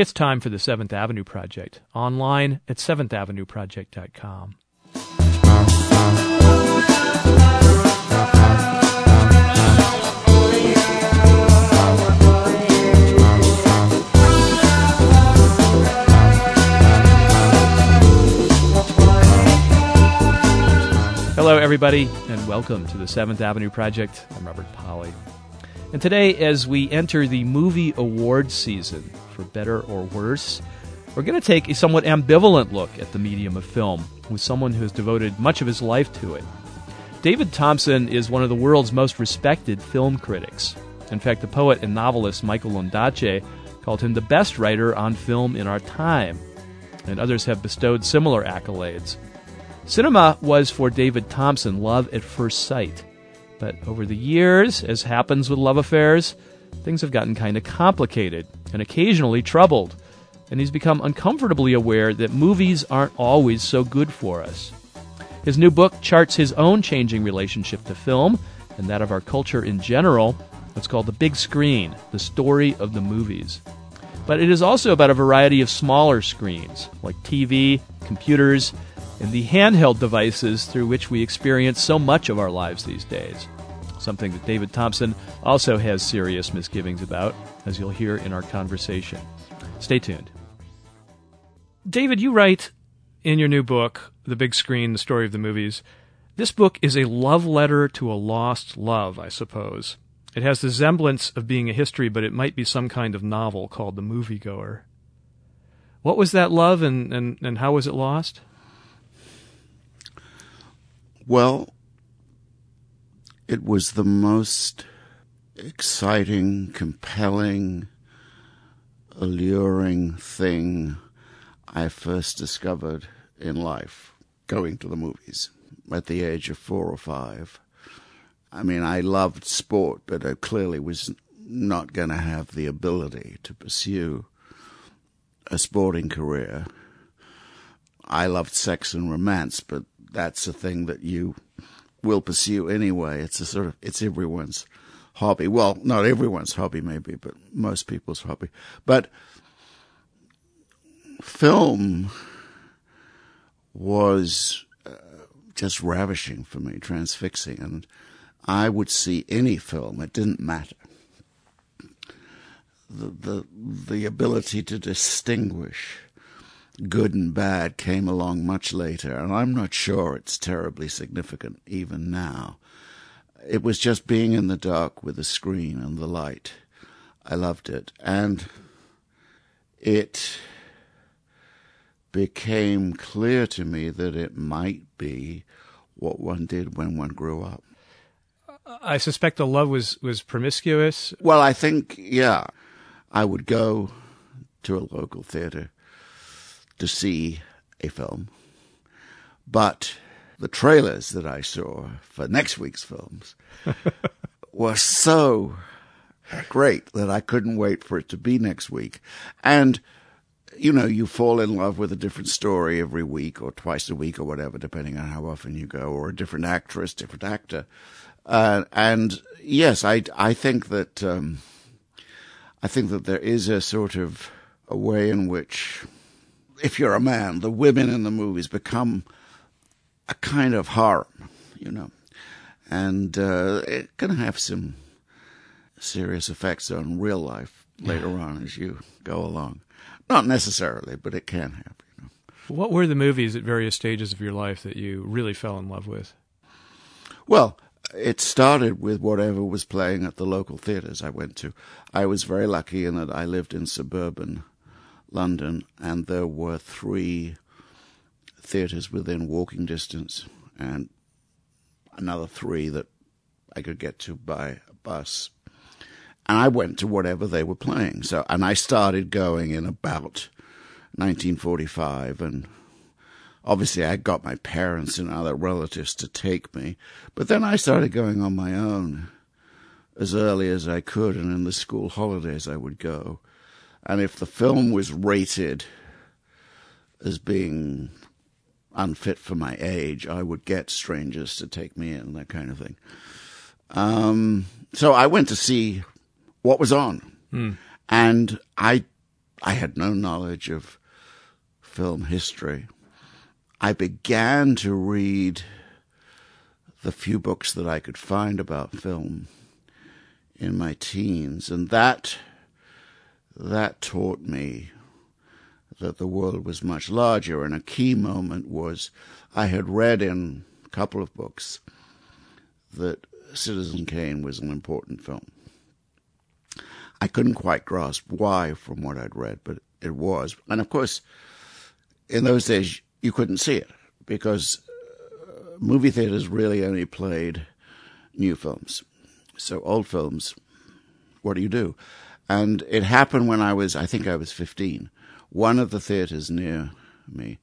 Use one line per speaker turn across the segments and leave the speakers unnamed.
It's time for the 7th Avenue Project, online at 7thavenueproject.com. Hello, everybody, and welcome to the 7th Avenue Project. I'm Robert Polly. And today, as we enter the movie awards season, for better or worse, we're going to take a somewhat ambivalent look at the medium of film with someone who has devoted much of his life to it. David Thomson is one of the world's most respected film critics. In fact, the poet and novelist Michael Ondaatje called him the best writer on film in our time, and others have bestowed similar accolades. Cinema was for David Thomson love at first sight. But over the years, as happens with love affairs, things have gotten kind of complicated and occasionally troubled. And he's become uncomfortably aware that movies aren't always so good for us. His new book charts his own changing relationship to film and that of our culture in general. It's called The Big Screen The Story of the Movies. But it is also about a variety of smaller screens, like TV, computers, and the handheld devices through which we experience so much of our lives these days. Something that David Thomson also has serious misgivings about, as you'll hear in our conversation. Stay tuned. David, you write in your new book, The Big Screen, The Story of the Movies, this book is a love letter to a lost love, I suppose. It has the semblance of being a history, but it might be some kind of novel called The Moviegoer. What was that love and, and, and how was it lost?
Well, it was the most exciting, compelling, alluring thing I first discovered in life going to the movies at the age of four or five. I mean, I loved sport, but I clearly was not going to have the ability to pursue a sporting career. I loved sex and romance, but that's a thing that you will pursue anyway. It's a sort of it's everyone's hobby. Well, not everyone's hobby, maybe, but most people's hobby. But film was uh, just ravishing for me, transfixing, and I would see any film. It didn't matter. The the the ability to distinguish good and bad came along much later, and I'm not sure it's terribly significant even now. It was just being in the dark with the screen and the light. I loved it. And it became clear to me that it might be what one did when one grew up.
I suspect the love was, was promiscuous.
Well, I think, yeah. I would go to a local theater to see a film. But the trailers that I saw for next week's films were so great that I couldn't wait for it to be next week. And, you know, you fall in love with a different story every week or twice a week or whatever, depending on how often you go, or a different actress, different actor. Uh, and yes, I, I think that, um, I think that there is a sort of a way in which if you're a man, the women in the movies become a kind of harem, you know, and uh, it can have some serious effects on real life later on as you go along. Not necessarily, but it can have. You know.
What were the movies at various stages of your life that you really fell in love with?
Well, it started with whatever was playing at the local theaters I went to. I was very lucky in that I lived in suburban London, and there were three theatres within walking distance, and another three that I could get to by bus. And I went to whatever they were playing. So, and I started going in about 1945, and obviously I got my parents and other relatives to take me, but then I started going on my own as early as I could, and in the school holidays I would go. And if the film was rated as being unfit for my age, I would get strangers to take me in, that kind of thing. Um, so I went to see what was on.
Hmm.
And I I had no knowledge of film history. I began to read the few books that I could find about film in my teens, and that that taught me that the world was much larger. And a key moment was I had read in a couple of books that Citizen Kane was an important film. I couldn't quite grasp why from what I'd read, but it was. And of course, in those days, you couldn't see it because uh, movie theaters really only played new films. So old films, what do you do? And it happened when I was, I think I was 15. One of the theaters near me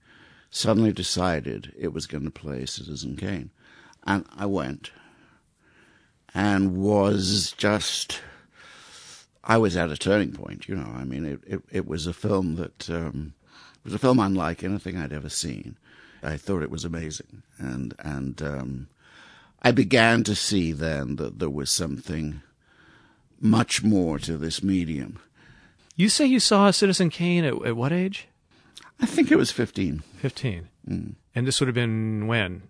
suddenly decided it was going to play Citizen Kane. And I went and was just, I was at a turning point, you know. I mean, it, it, it was a film that, um, was a film unlike anything I'd ever seen. I thought it was amazing. And, and, um, I began to see then that there was something much more to this medium.
You say you saw Citizen Kane at, at what age?
I think it was 15.
15. Mm. And this would have been when?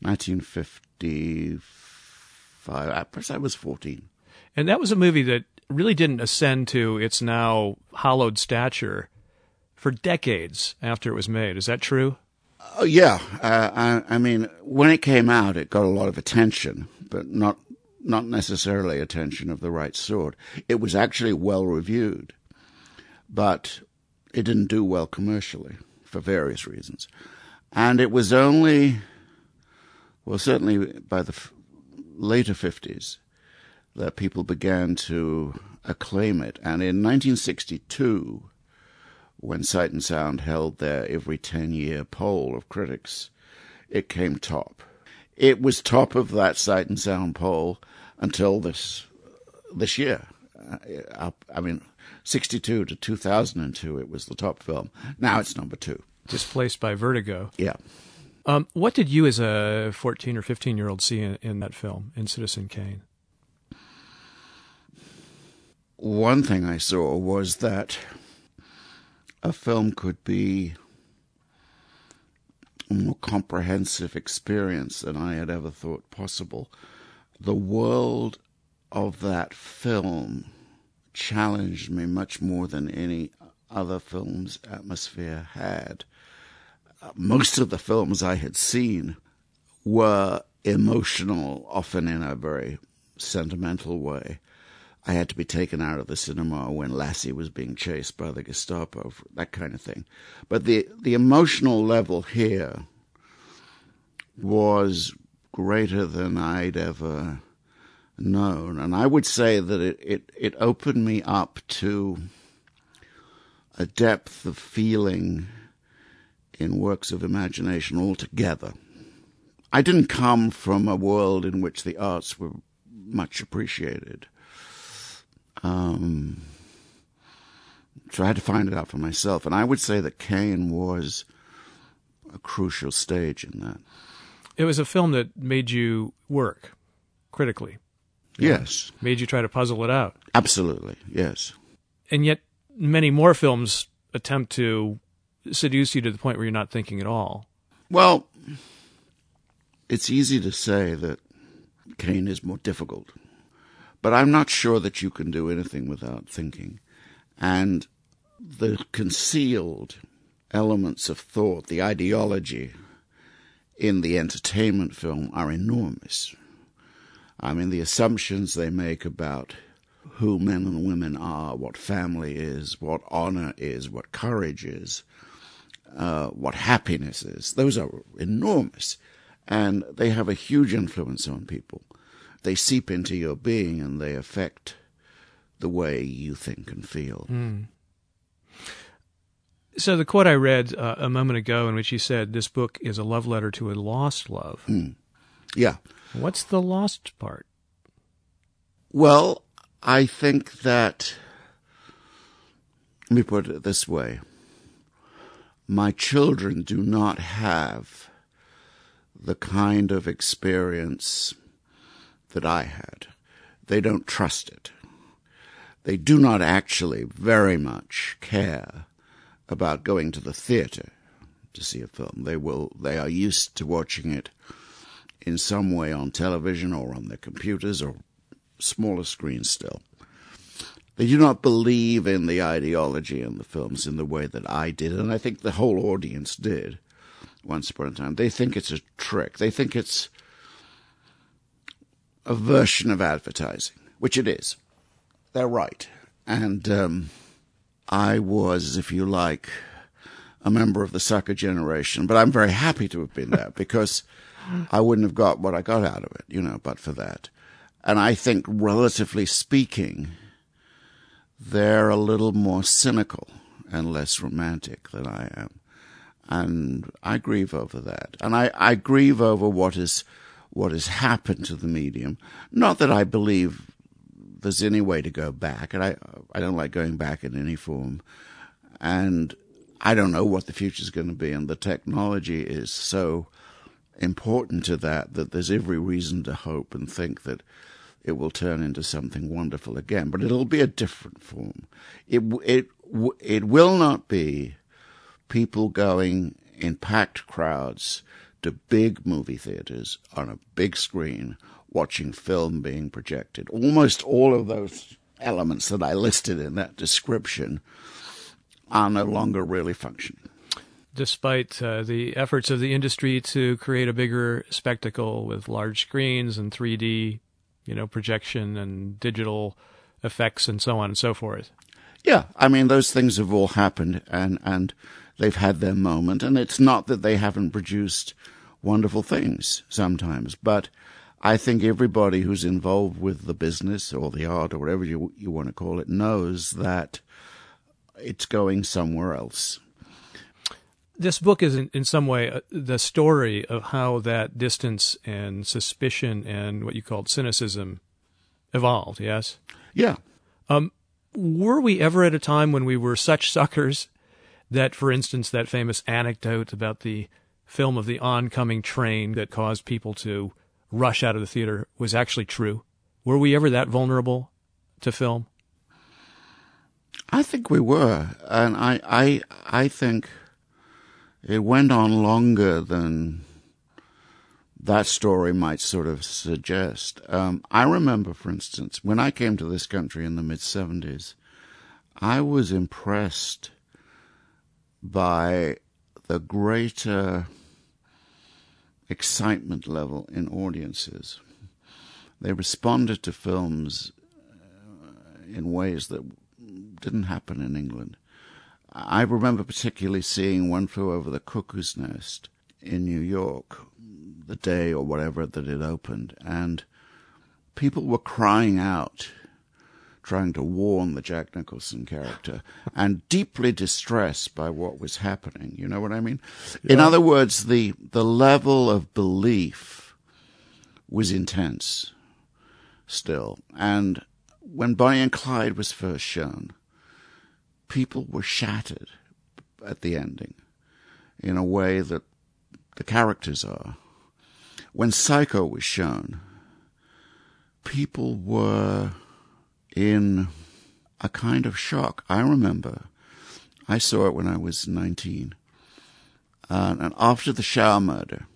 1955. Perhaps I was 14.
And that was a movie that really didn't ascend to its now hollowed stature for decades after it was made. Is that true?
Oh, yeah. Uh, I, I mean, when it came out, it got a lot of attention, but not not necessarily attention of the right sort. It was actually well reviewed, but it didn't do well commercially for various reasons. And it was only, well, certainly by the f- later 50s, that people began to acclaim it. And in 1962, when Sight and Sound held their every 10 year poll of critics, it came top. It was top of that Sight and Sound poll until this this year. Uh, I mean, 62 to 2002, it was the top film. Now it's number two.
Displaced by Vertigo.
Yeah.
Um, what did you, as a 14 or 15 year old, see in, in that film, in Citizen Kane?
One thing I saw was that a film could be a more comprehensive experience than I had ever thought possible the world of that film challenged me much more than any other film's atmosphere had. Uh, most of the films I had seen were emotional, often in a very sentimental way. I had to be taken out of the cinema when Lassie was being chased by the Gestapo, that kind of thing. But the the emotional level here was greater than I'd ever known. And I would say that it, it, it opened me up to a depth of feeling in works of imagination altogether. I didn't come from a world in which the arts were much appreciated. Um, so I had to find it out for myself. And I would say that Kane was a crucial stage in that.
It was a film that made you work critically.
Yes.
Made you try to puzzle it out.
Absolutely, yes.
And yet, many more films attempt to seduce you to the point where you're not thinking at all.
Well, it's easy to say that Kane is more difficult, but I'm not sure that you can do anything without thinking. And the concealed elements of thought, the ideology in the entertainment film are enormous. I mean, the assumptions they make about who men and women are, what family is, what honor is, what courage is, uh, what happiness is, those are enormous. And they have a huge influence on people. They seep into your being and they affect the way you think and feel.
Mm. So the quote I read uh, a moment ago, in which you said this book is a love letter to a lost love.
Mm. Yeah.
What's the lost part?
Well, I think that. Let me put it this way. My children do not have the kind of experience that I had. They don't trust it. they do not actually very much care about going to the theater to see a film. They will. They are used to watching it in some way on television or on their computers or smaller screens still. They do not believe in the ideology in the films in the way that I did, and I think the whole audience did once upon a time. They think it's a trick. They think it's a version of advertising, which it is. They're right. And um, I was, if you like, a member of the sucker generation, but I'm very happy to have been there because I wouldn't have got what I got out of it, you know, but for that. And I think, relatively speaking, they're a little more cynical and less romantic than I am. And I grieve over that. And I, I grieve over what is what has happened to the medium. Not that I believe there's any way to go back, and I I don't like going back in any form. And I don't know what the future is going to be, and the technology is so important to that that there's every reason to hope and think that it will turn into something wonderful again. But it'll be a different form. It it it will not be people going in packed crowds to big movie theaters on a big screen watching film being projected. Almost all of those elements that I listed in that description are no longer really functioning.
Despite uh, the efforts of the industry to create a bigger spectacle with large screens and 3D, you know, projection and digital effects and so on and so forth.
Yeah, I mean those things have all happened and and they've had their moment and it's not that they haven't produced wonderful things sometimes, but I think everybody who's involved with the business or the art or whatever you you want to call it knows that it's going somewhere else.
This book is in, in some way uh, the story of how that distance and suspicion and what you called cynicism evolved. Yes.
Yeah.
Um, were we ever at a time when we were such suckers that, for instance, that famous anecdote about the film of the oncoming train that caused people to rush out of the theater was actually true? Were we ever that vulnerable to film?
I think we were, and I, I, I think it went on longer than that story might sort of suggest. Um, I remember, for instance, when I came to this country in the mid '70s, I was impressed by the greater excitement level in audiences. They responded to films uh, in ways that didn't happen in England. I remember particularly seeing One Flew Over the Cuckoo's Nest in New York the day or whatever that it opened, and people were crying out, trying to warn the Jack Nicholson character, and deeply distressed by what was happening. You know what I mean? Yeah. In other words, the the level of belief was intense still, and when Bonnie and Clyde was first shown, people were shattered at the ending in a way that the characters are. When Psycho was shown, people were in a kind of shock. I remember I saw it when I was 19. Uh, and after the shower murder,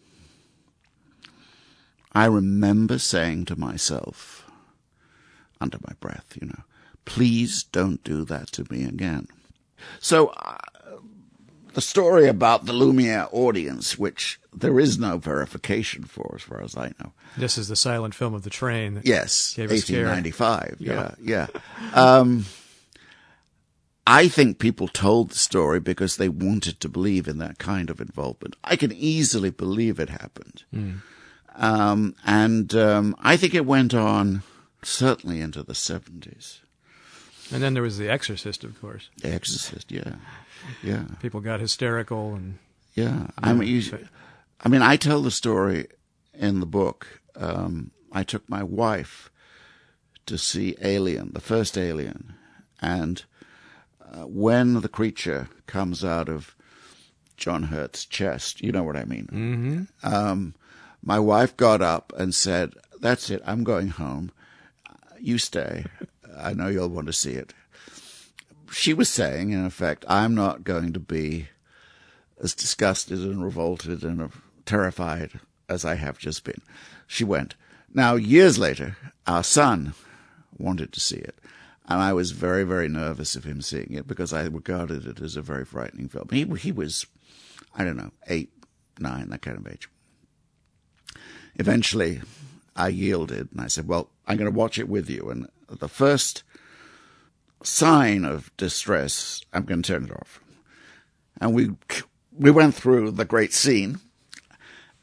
I remember saying to myself, under my breath, you know, please don't do that to me again. So, uh, the story about the Lumiere audience, which there is no verification for, as far as I know.
This is the silent film of the train.
yes, 1895. Yeah, yeah. yeah. Um, I think people told the story because they wanted to believe in that kind of involvement. I can easily believe it happened. Mm. Um, and um, I think it went on certainly into the 70s.
And then there was The Exorcist, of course.
The Exorcist, yeah, yeah.
People got hysterical and
yeah. I mean, you, I mean, I tell the story in the book. Um, I took my wife to see Alien, the first Alien, and uh, when the creature comes out of John Hurt's chest, you know what I mean.
Mm-hmm.
Um, my wife got up and said, "That's it. I'm going home. You stay." I know you'll want to see it. She was saying, in effect, I'm not going to be as disgusted and revolted and terrified as I have just been. She went. Now, years later, our son wanted to see it. And I was very, very nervous of him seeing it because I regarded it as a very frightening film. He, he was, I don't know, eight, nine, that kind of age. Eventually, I yielded and I said, Well, I'm going to watch it with you. And the first sign of distress, I'm going to turn it off. And we, we went through the great scene.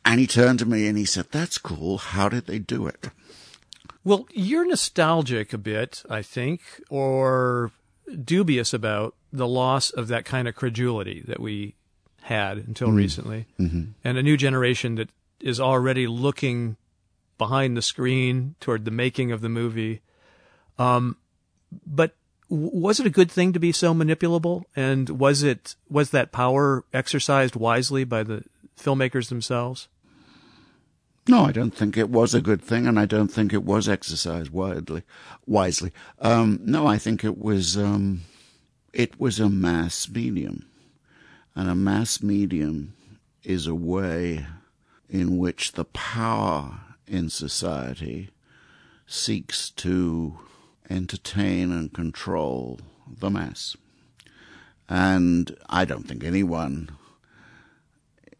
And he turned to me and he said, That's cool. How did they do it?
Well, you're nostalgic a bit, I think, or dubious about the loss of that kind of credulity that we had until mm. recently, mm-hmm. and a new generation that is already looking behind the screen toward the making of the movie. Um, but was it a good thing to be so manipulable? And was it was that power exercised wisely by the filmmakers themselves?
No, I don't think it was a good thing, and I don't think it was exercised widely, wisely. Um, no, I think it was um, it was a mass medium, and a mass medium is a way in which the power in society seeks to entertain and control the mass. And I don't think anyone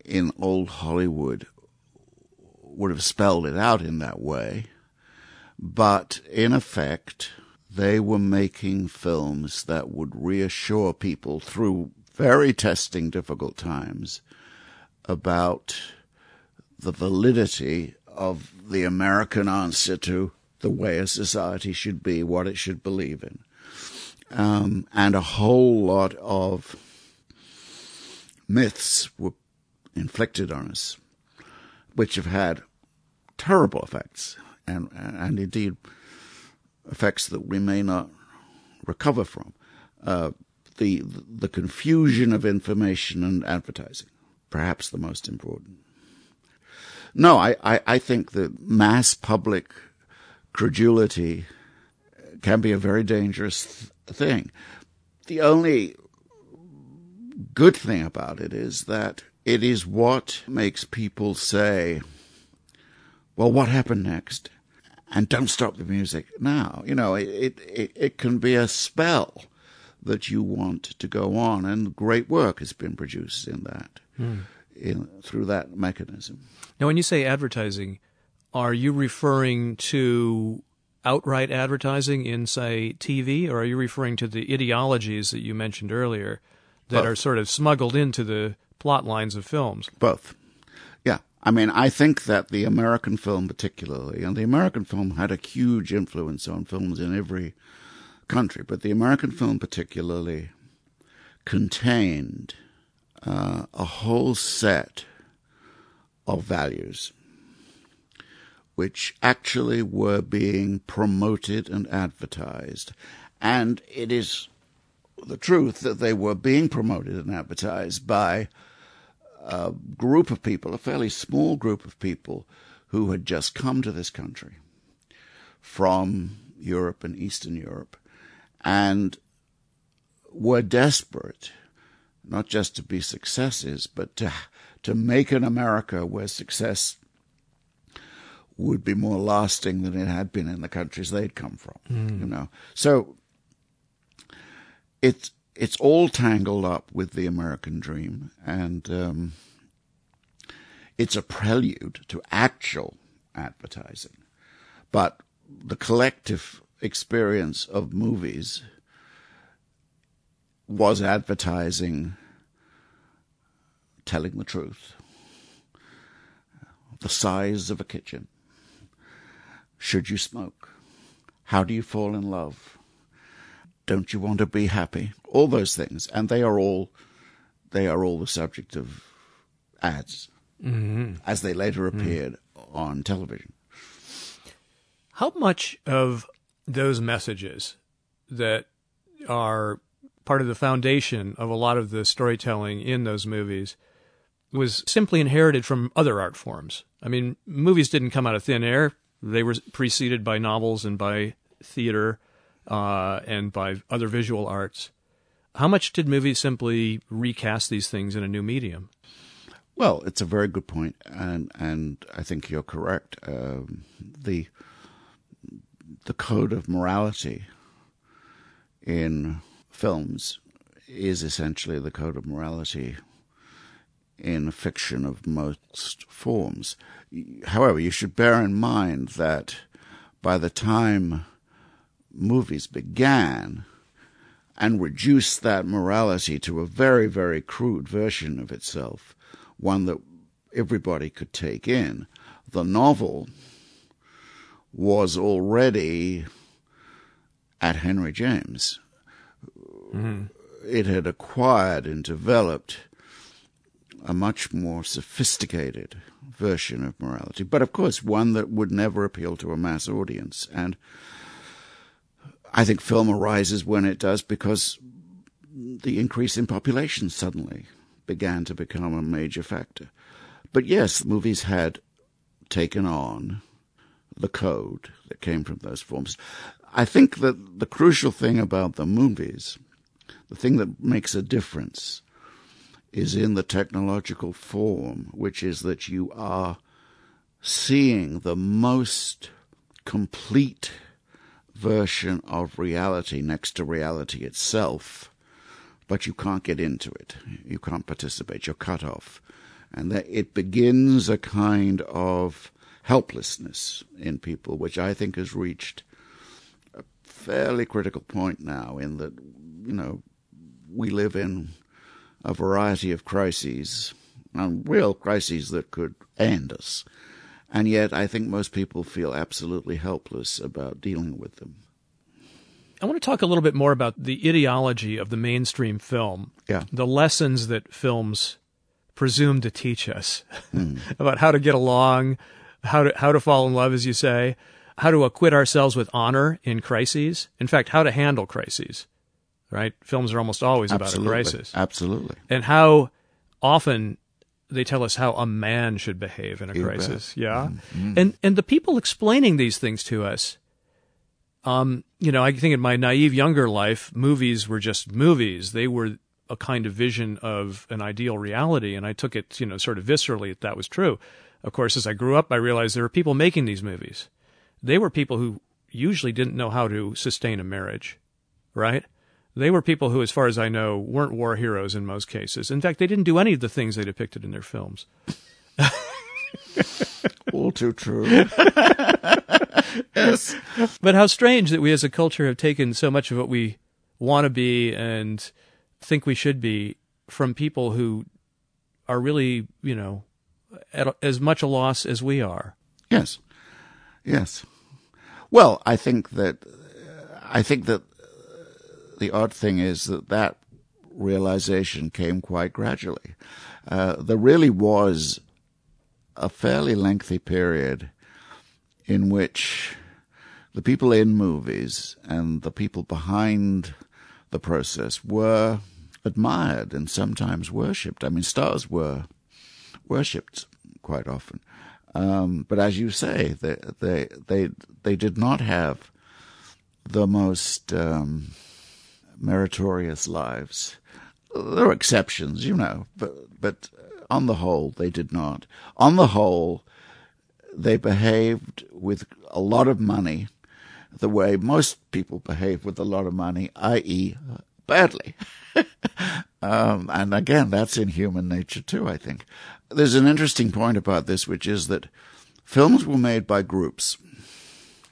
in old Hollywood would have spelled it out in that way, but in effect, they were making films that would reassure people through very testing, difficult times about the validity of the American answer to the way a society should be, what it should believe in. Um, and a whole lot of myths were inflicted on us which have had terrible effects, and, and indeed effects that we may not recover from. Uh, the the confusion of information and advertising, perhaps the most important. No, I, I, I think that mass public credulity can be a very dangerous th- thing. The only good thing about it is that it is what makes people say, well, what happened next? And don't stop the music now. You know, it, it, it can be a spell that you want to go on, and great work has been produced in that, mm. in, through that mechanism.
Now, when you say advertising, are you referring to outright advertising in, say, TV, or are you referring to the ideologies that you mentioned earlier that Both. are sort of smuggled into the plot lines of films.
Both. Yeah. I mean, I think that the American film, particularly, and the American film had a huge influence on films in every country, but the American film, particularly, contained uh, a whole set of values which actually were being promoted and advertised. And it is the truth that they were being promoted and advertised by a group of people, a fairly small group of people who had just come to this country from Europe and Eastern Europe and were desperate not just to be successes, but to to make an America where success would be more lasting than it had been in the countries they'd come from. Mm. You know, so it's it's all tangled up with the American dream, and um, it's a prelude to actual advertising. But the collective experience of movies was advertising telling the truth. The size of a kitchen. Should you smoke? How do you fall in love? Don't you want to be happy? All those things, and they are all they are all the subject of ads mm-hmm. as they later mm-hmm. appeared mm-hmm. on television.
How much of those messages that are part of the foundation of a lot of the storytelling in those movies was simply inherited from other art forms. I mean, movies didn't come out of thin air. They were preceded by novels and by theater uh, and by other visual arts. How much did movies simply recast these things in a new medium?
Well, it's a very good point, and and I think you're correct. Um, the the code of morality in films is essentially the code of morality in fiction of most forms. However, you should bear in mind that by the time movies began and reduced that morality to a very, very crude version of itself, one that everybody could take in, the novel was already at Henry James. Mm-hmm. It had acquired and developed a much more sophisticated version of morality, but of course, one that would never appeal to a mass audience. And I think film arises when it does because the increase in population suddenly began to become a major factor. But yes, movies had taken on the code that came from those forms. I think that the crucial thing about the movies, the thing that makes a difference, is in the technological form, which is that you are seeing the most complete version of reality next to reality itself, but you can't get into it. You can't participate. You're cut off. And that it begins a kind of helplessness in people, which I think has reached a fairly critical point now, in that, you know, we live in a variety of crises, and real crises that could end us. And yet, I think most people feel absolutely helpless about dealing with them.
I want to talk a little bit more about the ideology of the mainstream film.
Yeah.
The lessons that films presume to teach us
mm.
about how to get along, how to how to fall in love, as you say, how to acquit ourselves with honor in crises. In fact, how to handle crises. Right? Films are almost always
Absolutely.
about a crisis.
Absolutely.
And how often they tell us how a man should behave in a
You
crisis.
bet.
Yeah.
Mhm.
And and the people explaining these things to us um, you know, I think in my naive younger life, movies were just movies. They were a kind of vision of an ideal reality, and I took it, you know, sort of viscerally that that was true. Of course, as I grew up, I realized there were people making these movies. They were people who usually didn't know how to sustain a marriage, right? They were people who, as far as I know, weren't war heroes in most cases. In fact, they didn't do any of the things they depicted in their films.
All too true. yes.
But how strange that we as a culture have taken so much of what we want to be and think we should be from people who are really, you know, at as much a loss as we are.
Yes. Yes. Well, I think that I think that the odd thing is that that realization came quite gradually. Uh, there really was a fairly lengthy period in which the people in movies and the people behind the process were admired and sometimes worshipped. I mean, stars were worshipped quite often. Um, but as you say, they, they they they did not have the most um, meritorious lives. There are exceptions, you know, but but on the whole, they did not. On the whole, they behaved with a lot of money the way most people behave with a lot of money, i.e., badly. um, and again, that's in human nature too, I think. There's an interesting point about this, which is that films were made by groups.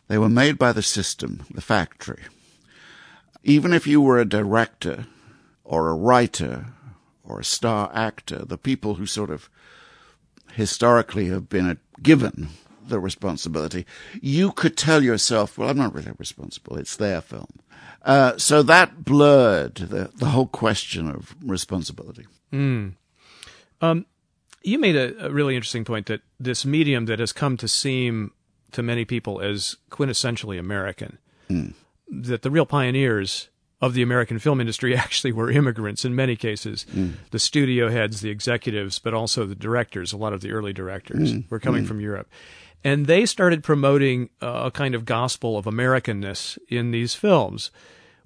They were made by the system, the factory. Even if you were a director or a writer or a star actor, the people who sort of historically have been given the responsibility, you could tell yourself, well, I'm not really responsible. It's their film. Uh, so that blurred the, the whole question of responsibility.
Mm. Um, you made a, a, really interesting point that this medium that has come to seem to many people as quintessentially American,
mm.
That the real pioneers of the American film industry actually were immigrants in many cases.
Mm.
The studio heads, the executives, but also the directors, a lot of the early directors
Mm.
were coming
Mm.
from Europe. and they started promoting a kind of gospel of Americanness in these films.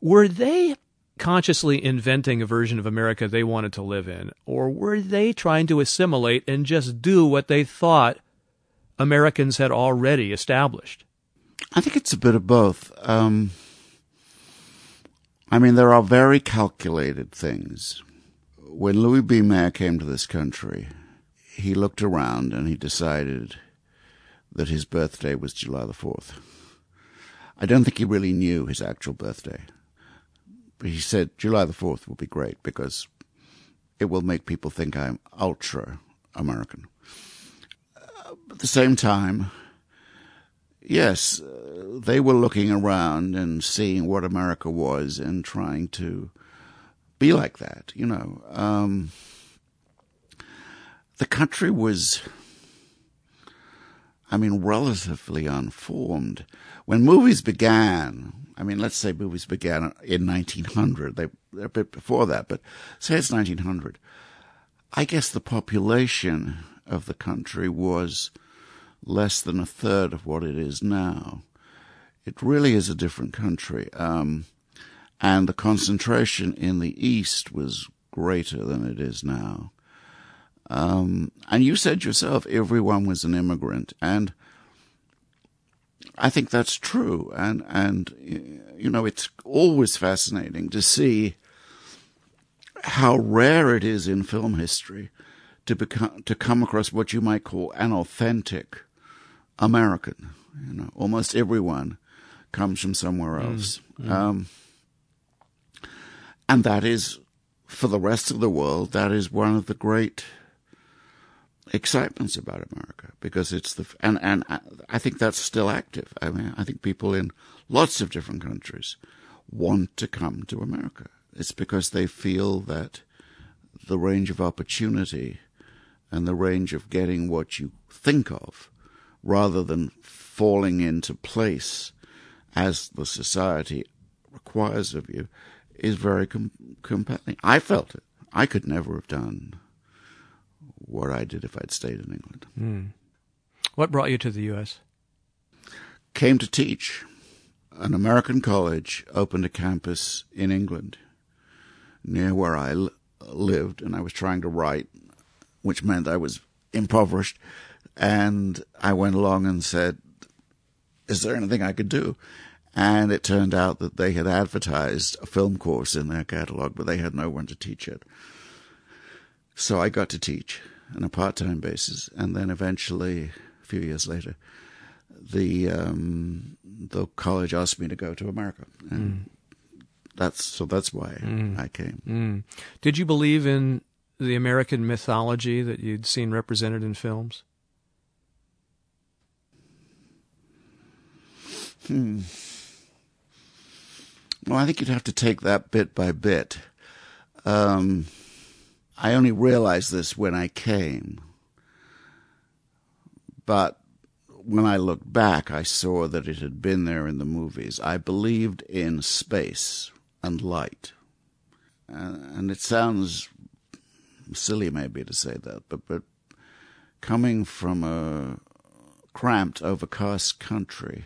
Were they consciously inventing a version of America they wanted to live in, or were they trying to assimilate and just do what they thought Americans had already established?
I think it's a bit of both. Um, I mean, there are very calculated things. When Louis B. Mayer came to this country, he looked around and he decided that his birthday was July the 4th. I don't think he really knew his actual birthday. But he said July the 4th will be great because it will make people think I'm ultra American. Uh, at the same time, yes, uh, they were looking around and seeing what America was and trying to be like that, you know. Um, the country was I mean, relatively unformed. When movies began, I mean, let's say movies began in 1900, they, they're a bit before that, but say it's 1900. I guess the population of the country was less than a third of what it is now. It really is a different country. Um, and the concentration in the East was greater than it is now. Um, and you said yourself, everyone was an immigrant, and I think that's true. And and you know, it's always fascinating to see how rare it is in film history to become to come across what you might call an authentic American. You know, almost everyone comes from somewhere mm, else, mm, mm. Um, and that is for the rest of the world. That is one of the great excitements about America because it's the and and I think that's still active. I mean, I think people in lots of different countries want to come to America. It's because they feel that the range of opportunity and the range of getting what you think of rather than falling into place as the society requires of you is very com- compelling. I felt it. I could never have done what I did if I'd stayed in England.
Mm. What brought you to the U.S.?
Came to teach. An American college opened a campus in England near where I l- lived, and I was trying to write, which meant I was impoverished. And I went along and said, Is there anything I could do? And it turned out that they had advertised a film course in their catalog, but they had no one to teach it. So I got to teach on a part-time basis, and then eventually, a few years later, the um, the college asked me to go to America, and mm. that's so that's why mm. I came.
Mm. Did you believe in the American mythology that you'd seen represented in films?
Hmm. Well, I think you'd have to take that bit by bit. Um, I only realized this when I came. But when I looked back, I saw that it had been there in the movies. I believed in space and light. and it sounds silly maybe to say that, but, but coming from a cramped, overcast country,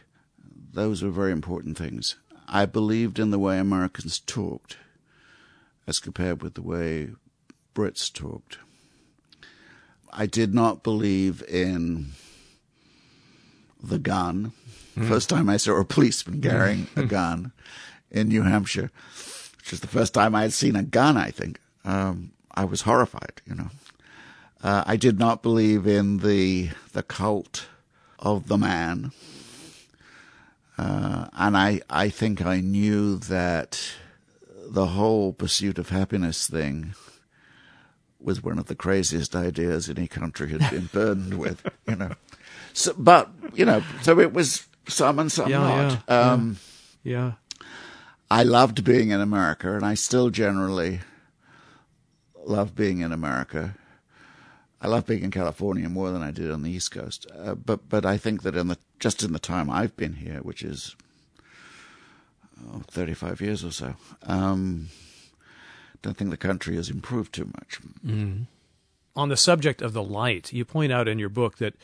those were very important things. I believed in the way Americans talked as compared with the way Brits talked. I did not believe in the gun. Mm. First time I saw a policeman carrying a gun in New Hampshire, which was the first time I had seen a gun, I think. Um, I was horrified, you know. Uh, I did not believe in the the cult of the man, uh, and I I think I knew that the whole pursuit of happiness thing was one of the craziest ideas any country had been burdened with, you know. So, but you know, so it was some and some
yeah,
not.
Yeah, um, yeah. yeah.
I loved being in America, and I still generally love being in America. I love being in California more than I did on the East Coast. Uh, but but I think that in the just in the time I've been here, which is oh, 35 years or so, um, don't think the country has improved too much.
Mm. On the subject of the light, you point out in your book that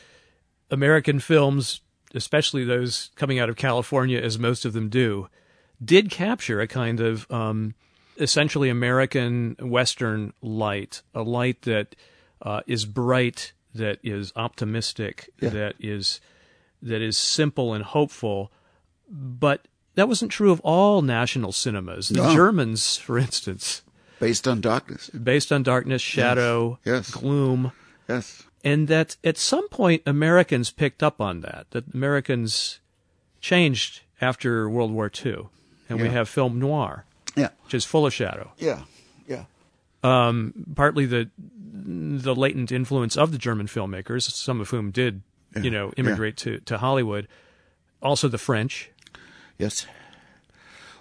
American films, especially those coming out of California, as most of them do, did capture a kind of um, essentially American Western light, a light that uh, is bright, that is optimistic,
Yeah.
that is that is simple and hopeful. But that wasn't true of all national cinemas. The
No.
Germans, for instance,
Based on darkness.
based on darkness, shadow,
Yes.
gloom,
Yes.
and that at some point Americans picked up on that. That Americans changed after World War II, and we have film noir,
Yeah.
which is full of shadow.
Yeah. Yeah.
Partly the the latent influence of the German filmmakers, some of whom did, you know, immigrate to to Hollywood. Also the French.
Yes.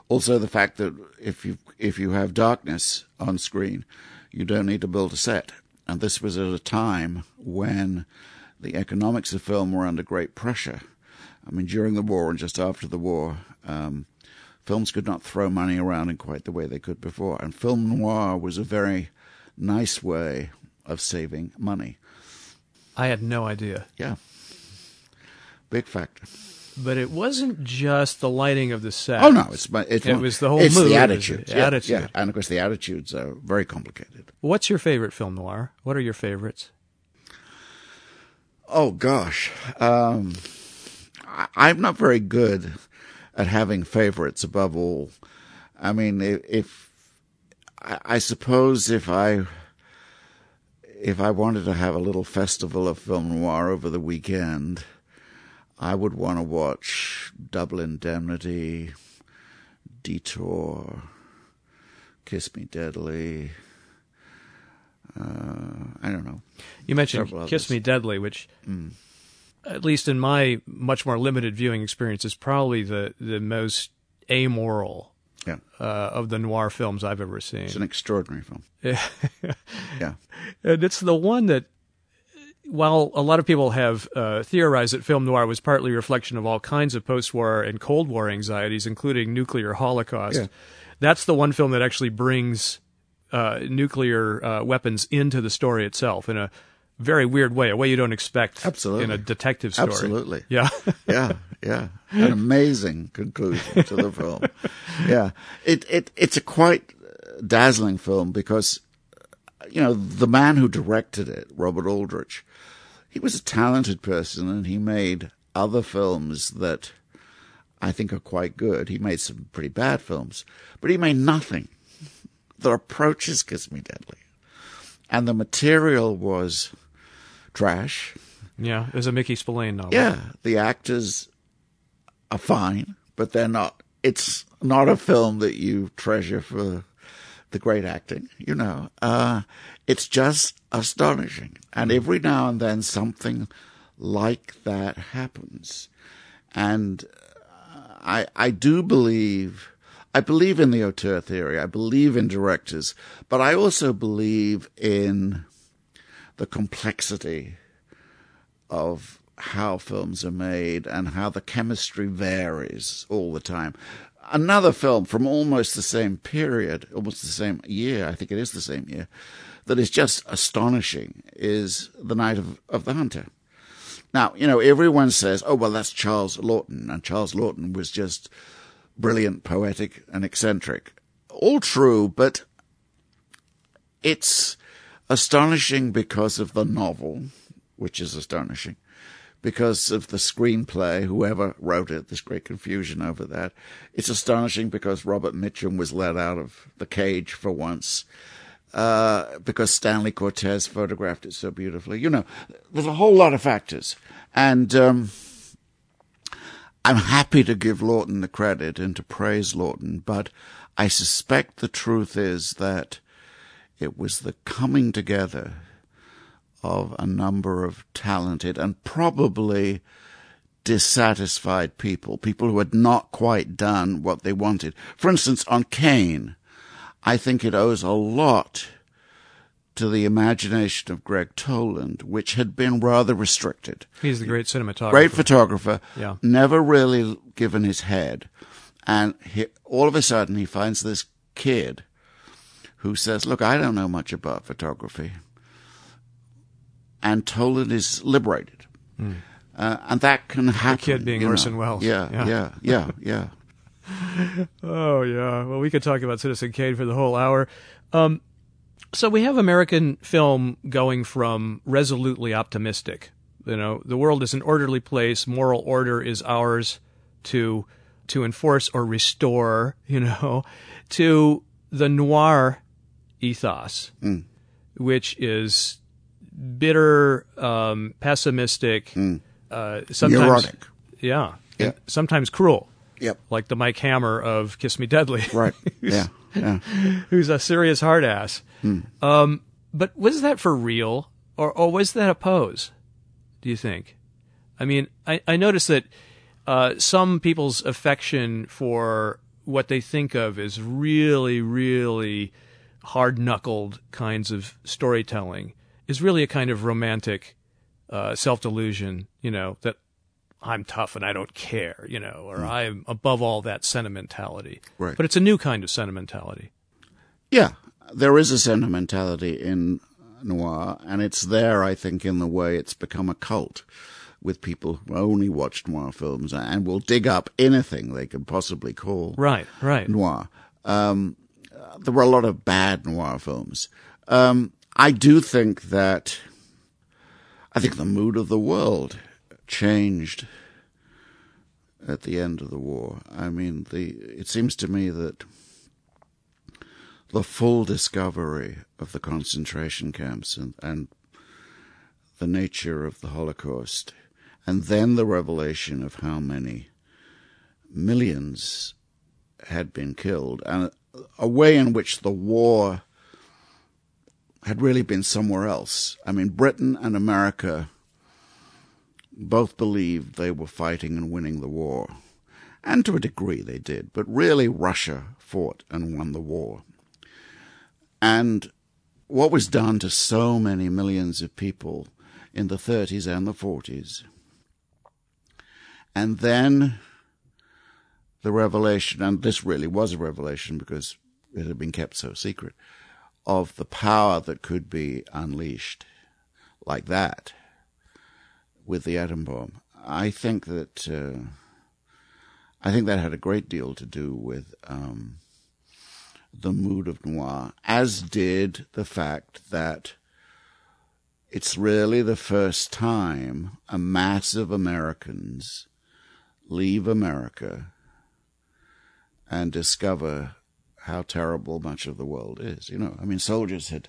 Also, the fact that if you if you have darkness on screen, you don't need to build a set. And this was at a time when the economics of film were under great pressure. I mean, during the war and just after the war, um, films could not throw money around in quite the way they could before. And film noir was a very nice way of saving money.
I had no idea.
Yeah. Big factor.
But it wasn't just the lighting of the set.
Oh no, it's it's
It was the whole
it's
mood,
the
it was
attitudes,
the
yeah,
attitude.
yeah, and of course the attitudes are very complicated.
What's your favorite film noir? What are your favorites?
Oh gosh, um, I, I'm not very good at having favorites. Above all, I mean, if, if I, I suppose if I if I wanted to have a little festival of film noir over the weekend, I would want to watch Double Indemnity, Detour, Kiss Me Deadly. Uh, I don't know.
You mentioned Kiss
others.
Me Deadly, which, at least in my much more limited viewing experience, is probably the, the most amoral
Yeah,
uh, of the noir films I've ever seen.
it's an extraordinary film. Yeah.
And it's the one that, while a lot of people have uh, theorized that film noir was partly a reflection of all kinds of post war and Cold War anxieties, including nuclear holocaust,
Yeah.
that's the one film that actually brings uh, nuclear uh, weapons into the story itself in a very weird way, a way you don't expect
Absolutely.
in a detective story.
Absolutely.
Yeah.
yeah, yeah. An amazing conclusion to the film. Yeah, it it it's a quite dazzling film because you know the man who directed it, Robert Aldrich, he was a talented person and he made other films that I think are quite good. He made some pretty bad films, but he made nothing that approaches Kiss Me Deadly, and the material was trash.
yeah. It was a Mickey Spillane novel.
Yeah, the actors are fine, but they're not. It's not a film that you treasure for the great acting. You know, uh, it's just astonishing, and every now and then something like that happens, and uh, I I do believe. I believe in the auteur theory. I believe in directors, but I also believe in the complexity of how films are made and how the chemistry varies all the time. Another film from almost the same period, almost the same year, I think it is the same year, that is just astonishing is The Night of, of the Hunter. Now, you know, everyone says, oh, well, that's Charles Laughton, and Charles Laughton was just brilliant, poetic, and eccentric. All true, but it's astonishing because of the novel, which is astonishing, because of the screenplay, whoever wrote it, there's great confusion over that. It's astonishing because Robert Mitchum was let out of the cage for once, uh, because Stanley Cortez photographed it so beautifully. You know, there's a whole lot of factors. And, um, I'm happy to give Laughton the credit and to praise Laughton, but I suspect the truth is that it was the coming together of a number of talented and probably dissatisfied people, people who had not quite done what they wanted. For instance, on Kane, I think it owes a lot to the imagination of Gregg Toland, which had been rather restricted
He's the great cinematographer.
great photographer,
Yeah.
never really given his head. And he, all of a sudden, he finds this kid who says, Look, I don't know much about photography. And Toland is liberated. Uh, and that can happen.
kid being
you know.
Orson Welles.
Yeah,
Yeah.
yeah, yeah, yeah.
Oh yeah. Well, we could talk about Citizen Kane for the whole hour. Um, so we have American film going from resolutely optimistic. You know, the world is an orderly place. Moral order is ours to to enforce or restore. You know, to the noir ethos, which is bitter, um, pessimistic, uh, sometimes
Neurotic.
Yeah,
Yeah.
sometimes cruel
Yep.
like the Mike Hammer of Kiss Me Deadly,
Right. Yeah. Yeah.
who's a serious hard ass. Um, but was that for real, or or was that a pose? Do you think? I mean, I, I noticed that uh, some people's affection for what they think of as really, really hard knuckled kinds of storytelling is really a kind of romantic uh, self delusion. You know that I'm tough and I don't care, you know, or I'm above all that sentimentality.
Right.
But it's a new kind of sentimentality.
Yeah, there is a sentimentality in noir, and it's there, I think, in the way it's become a cult with people who only watch noir films and will dig up anything they could possibly call
Right, right.
noir. Um, there were a lot of bad noir films. Um, I do think that I think the mood of the world changed at the end of the war. I mean, the it seems to me that the full discovery of the concentration camps and, and the nature of the Holocaust, and then the revelation of how many millions had been killed, and a way in which the war had really been somewhere else. I mean, Britain and America both believed they were fighting and winning the war. And to a degree they did, but really Russia fought and won the war. And what was done to so many millions of people in the 30s and the 40s. And then the revelation, and this really was a revelation because it had been kept so secret, of the power that could be unleashed like that with the atom bomb. I think that uh, I think that had a great deal to do with um, the mood of noir, as did the fact that it's really the first time a mass of Americans leave America and discover how terrible much of the world is. You know, I mean, soldiers had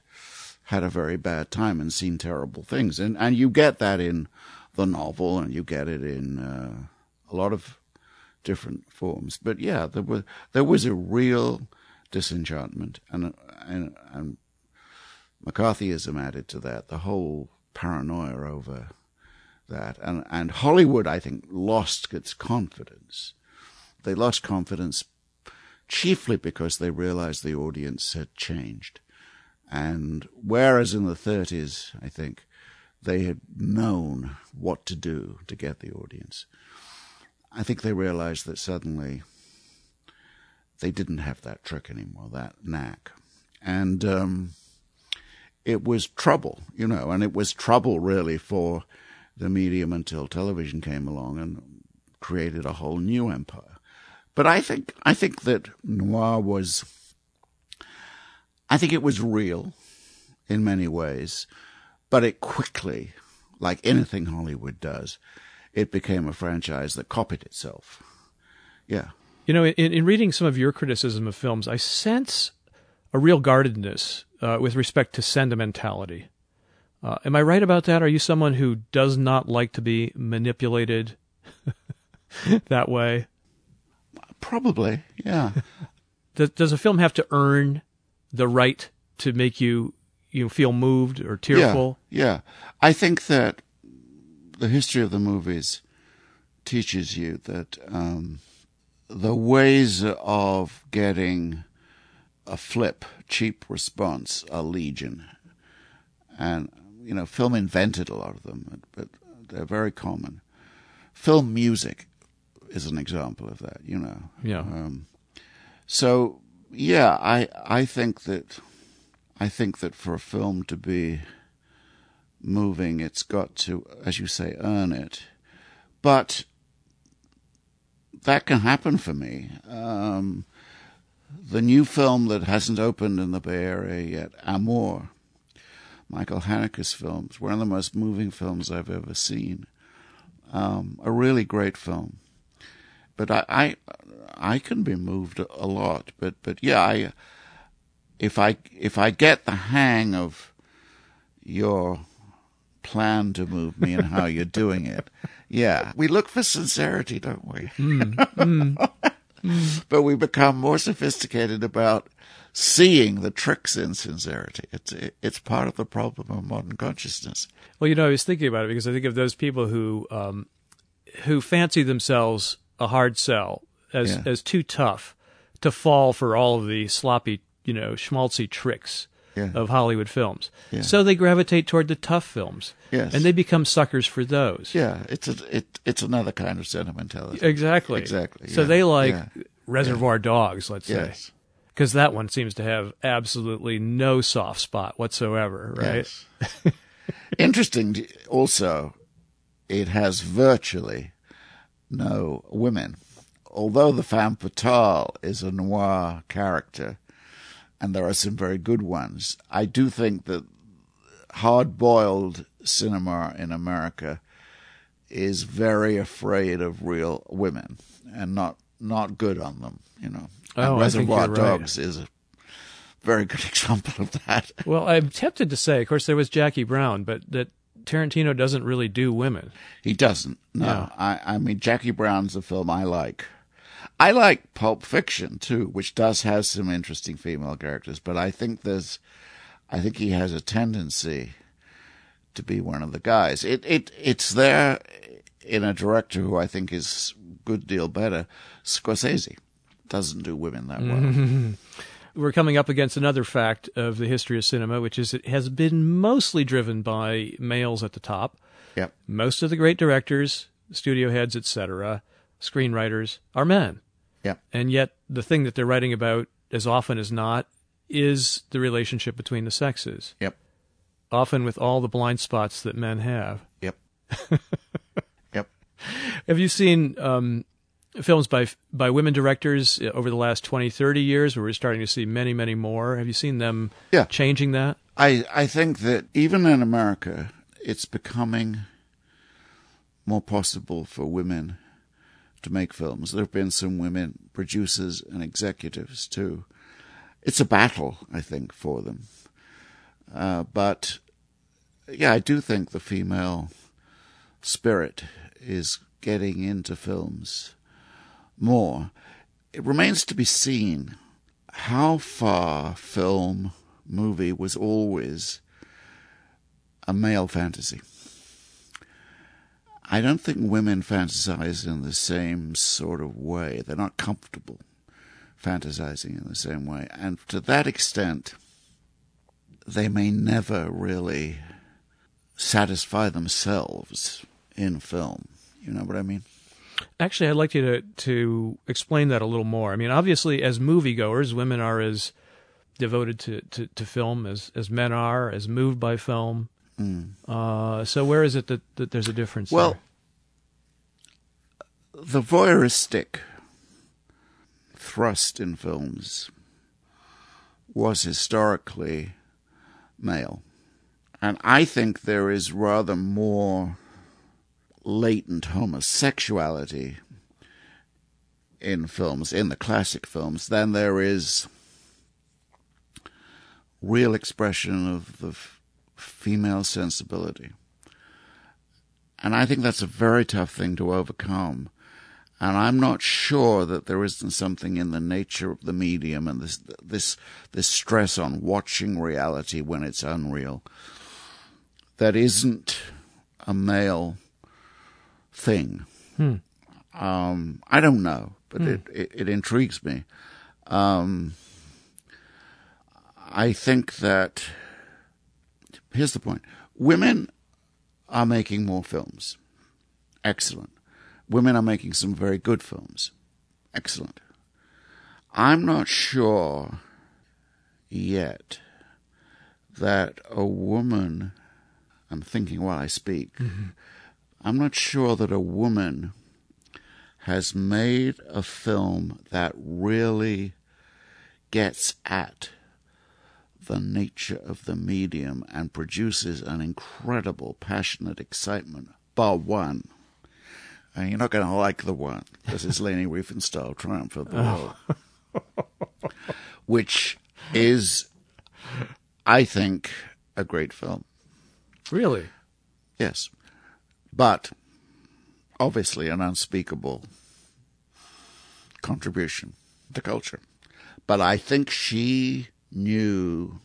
had a very bad time and seen terrible things, and and you get that in the novel, and you get it in uh, a lot of different forms. But yeah, there was there was a real disenchantment, and and, and McCarthyism added to that. The whole paranoia over that, and and Hollywood, I think, lost its confidence. They lost confidence chiefly because they realized the audience had changed. And whereas in the 30s, I think, they had known what to do to get the audience, I think they realized that suddenly they didn't have that trick anymore, that knack. And um, it was trouble, you know, and it was trouble really for the medium until television came along and created a whole new empire. But I think I think that noir was I think it was real in many ways, but it quickly, like anything Hollywood does, it became a franchise that copied itself. Yeah.
You know, in, in reading some of your criticism of films, I sense a real guardedness uh, with respect to sentimentality. Uh, am I right about that? Are you someone who does not like to be manipulated that way?
Probably, yeah.
Does, does a film have to earn the right to make you you feel moved or tearful?
Yeah, yeah. I think that the history of the movies teaches you that um, the ways of getting a flip, cheap response are legion. And, you know, film invented a lot of them, but they're very common. Film music is an example of that, you know.
Yeah.
Um, so, yeah, I I think that I think that for a film to be moving, it's got to, as you say, earn it. but that can happen for me. Um, the new film that hasn't opened in the Bay Area yet, Amour, Michael Haneke's film, is one of the most moving films I've ever seen. Um, a really great film. But I, I, I can be moved a lot. But but yeah, I, if I if I get the hang of your plan to move me and how you're doing it, yeah, we look for sincerity, don't we?
Mm, mm,
mm. But we become more sophisticated about seeing the tricks in sincerity. It's it's part of the problem of modern consciousness.
Well, you know, I was thinking about it because I think of those people who um, who fancy themselves a hard sell as yeah. as too tough to fall for all of the sloppy, you know, schmaltzy tricks yeah. of Hollywood films. Yeah. So they gravitate toward the tough films.
Yes.
And they become suckers for those.
Yeah, it's a, it it's another kind of sentimentality.
Exactly.
Exactly.
So they like Reservoir Dogs, let's say. Because that one seems to have absolutely no soft spot whatsoever, right?
Yes. Interesting also, it has virtually no women. Although the femme fatale is a noir character, and there are some very good ones, I do think that hard boiled cinema in America is very afraid of real women and not not good on them, you know.
Oh,
and Reservoir
Dogs
right. is a very good example of that.
Well, I'm tempted to say, of course, there was Jackie Brown, but that Tarantino doesn't really do women.
He doesn't. No, yeah. I, I mean Jackie Brown's a film I like. I like Pulp Fiction too, which does have some interesting female characters, but I think there's, I think he has a tendency to be one of the guys. It it it's there in a director who I think is a good deal better, Scorsese doesn't do women that well. Mm-hmm.
We're coming up against another fact of the history of cinema, which is it has been mostly driven by males at the top.
Yep.
Most of the great directors, studio heads, etc., screenwriters are men.
Yep.
And yet the thing that they're writing about as often as not is the relationship between the sexes.
Yep.
Often with all the blind spots that men have.
Yep. yep.
Have you seen um, films by by women directors uh, over the last 20, 30 years, where we're starting to see many, many more. Have you seen them
yeah.
changing that?
I, I think that even in America, it's becoming more possible for women to make films. There have been some women producers and executives too. It's a battle, I think, for them. Uh, but yeah, I do think the female spirit is getting into films more. It remains to be seen how far film, movie was always a male fantasy. I don't think women fantasize in the same sort of way. They're not comfortable fantasizing in the same way. And to that extent, they may never really satisfy themselves in film. You know what I mean?
Actually, I'd like you to to explain that a little more. I mean, obviously, as moviegoers, women are as devoted to, to, to film as, as men are, as moved by film. Mm. Uh, so, where is it that, that there's a difference?
Well,
there?
the voyeuristic thrust in films was historically male. And I think there is rather more latent homosexuality in films, in the classic films, than there is real expression of the f- female sensibility. And I think that's a very tough thing to overcome. And I'm not sure that there isn't something in the nature of the medium and this this this stress on watching reality when it's unreal that isn't a male thing.
Hmm.
Um, I don't know, but hmm. it, it, it, intrigues me. Um, I think that here's the point: women are making more films. Excellent. Women are making some very good films. Excellent. I'm not sure yet that a woman, I'm thinking while I speak,
mm-hmm
I'm not sure that a woman has made a film that really gets at the nature of the medium and produces an incredible, passionate excitement, bar one. And you're not going to like the one. This is Leni Riefenstahl, Triumph of the Will, which is, I think, a great film.
Really?
Yes. But obviously an unspeakable contribution to culture. But I think she knew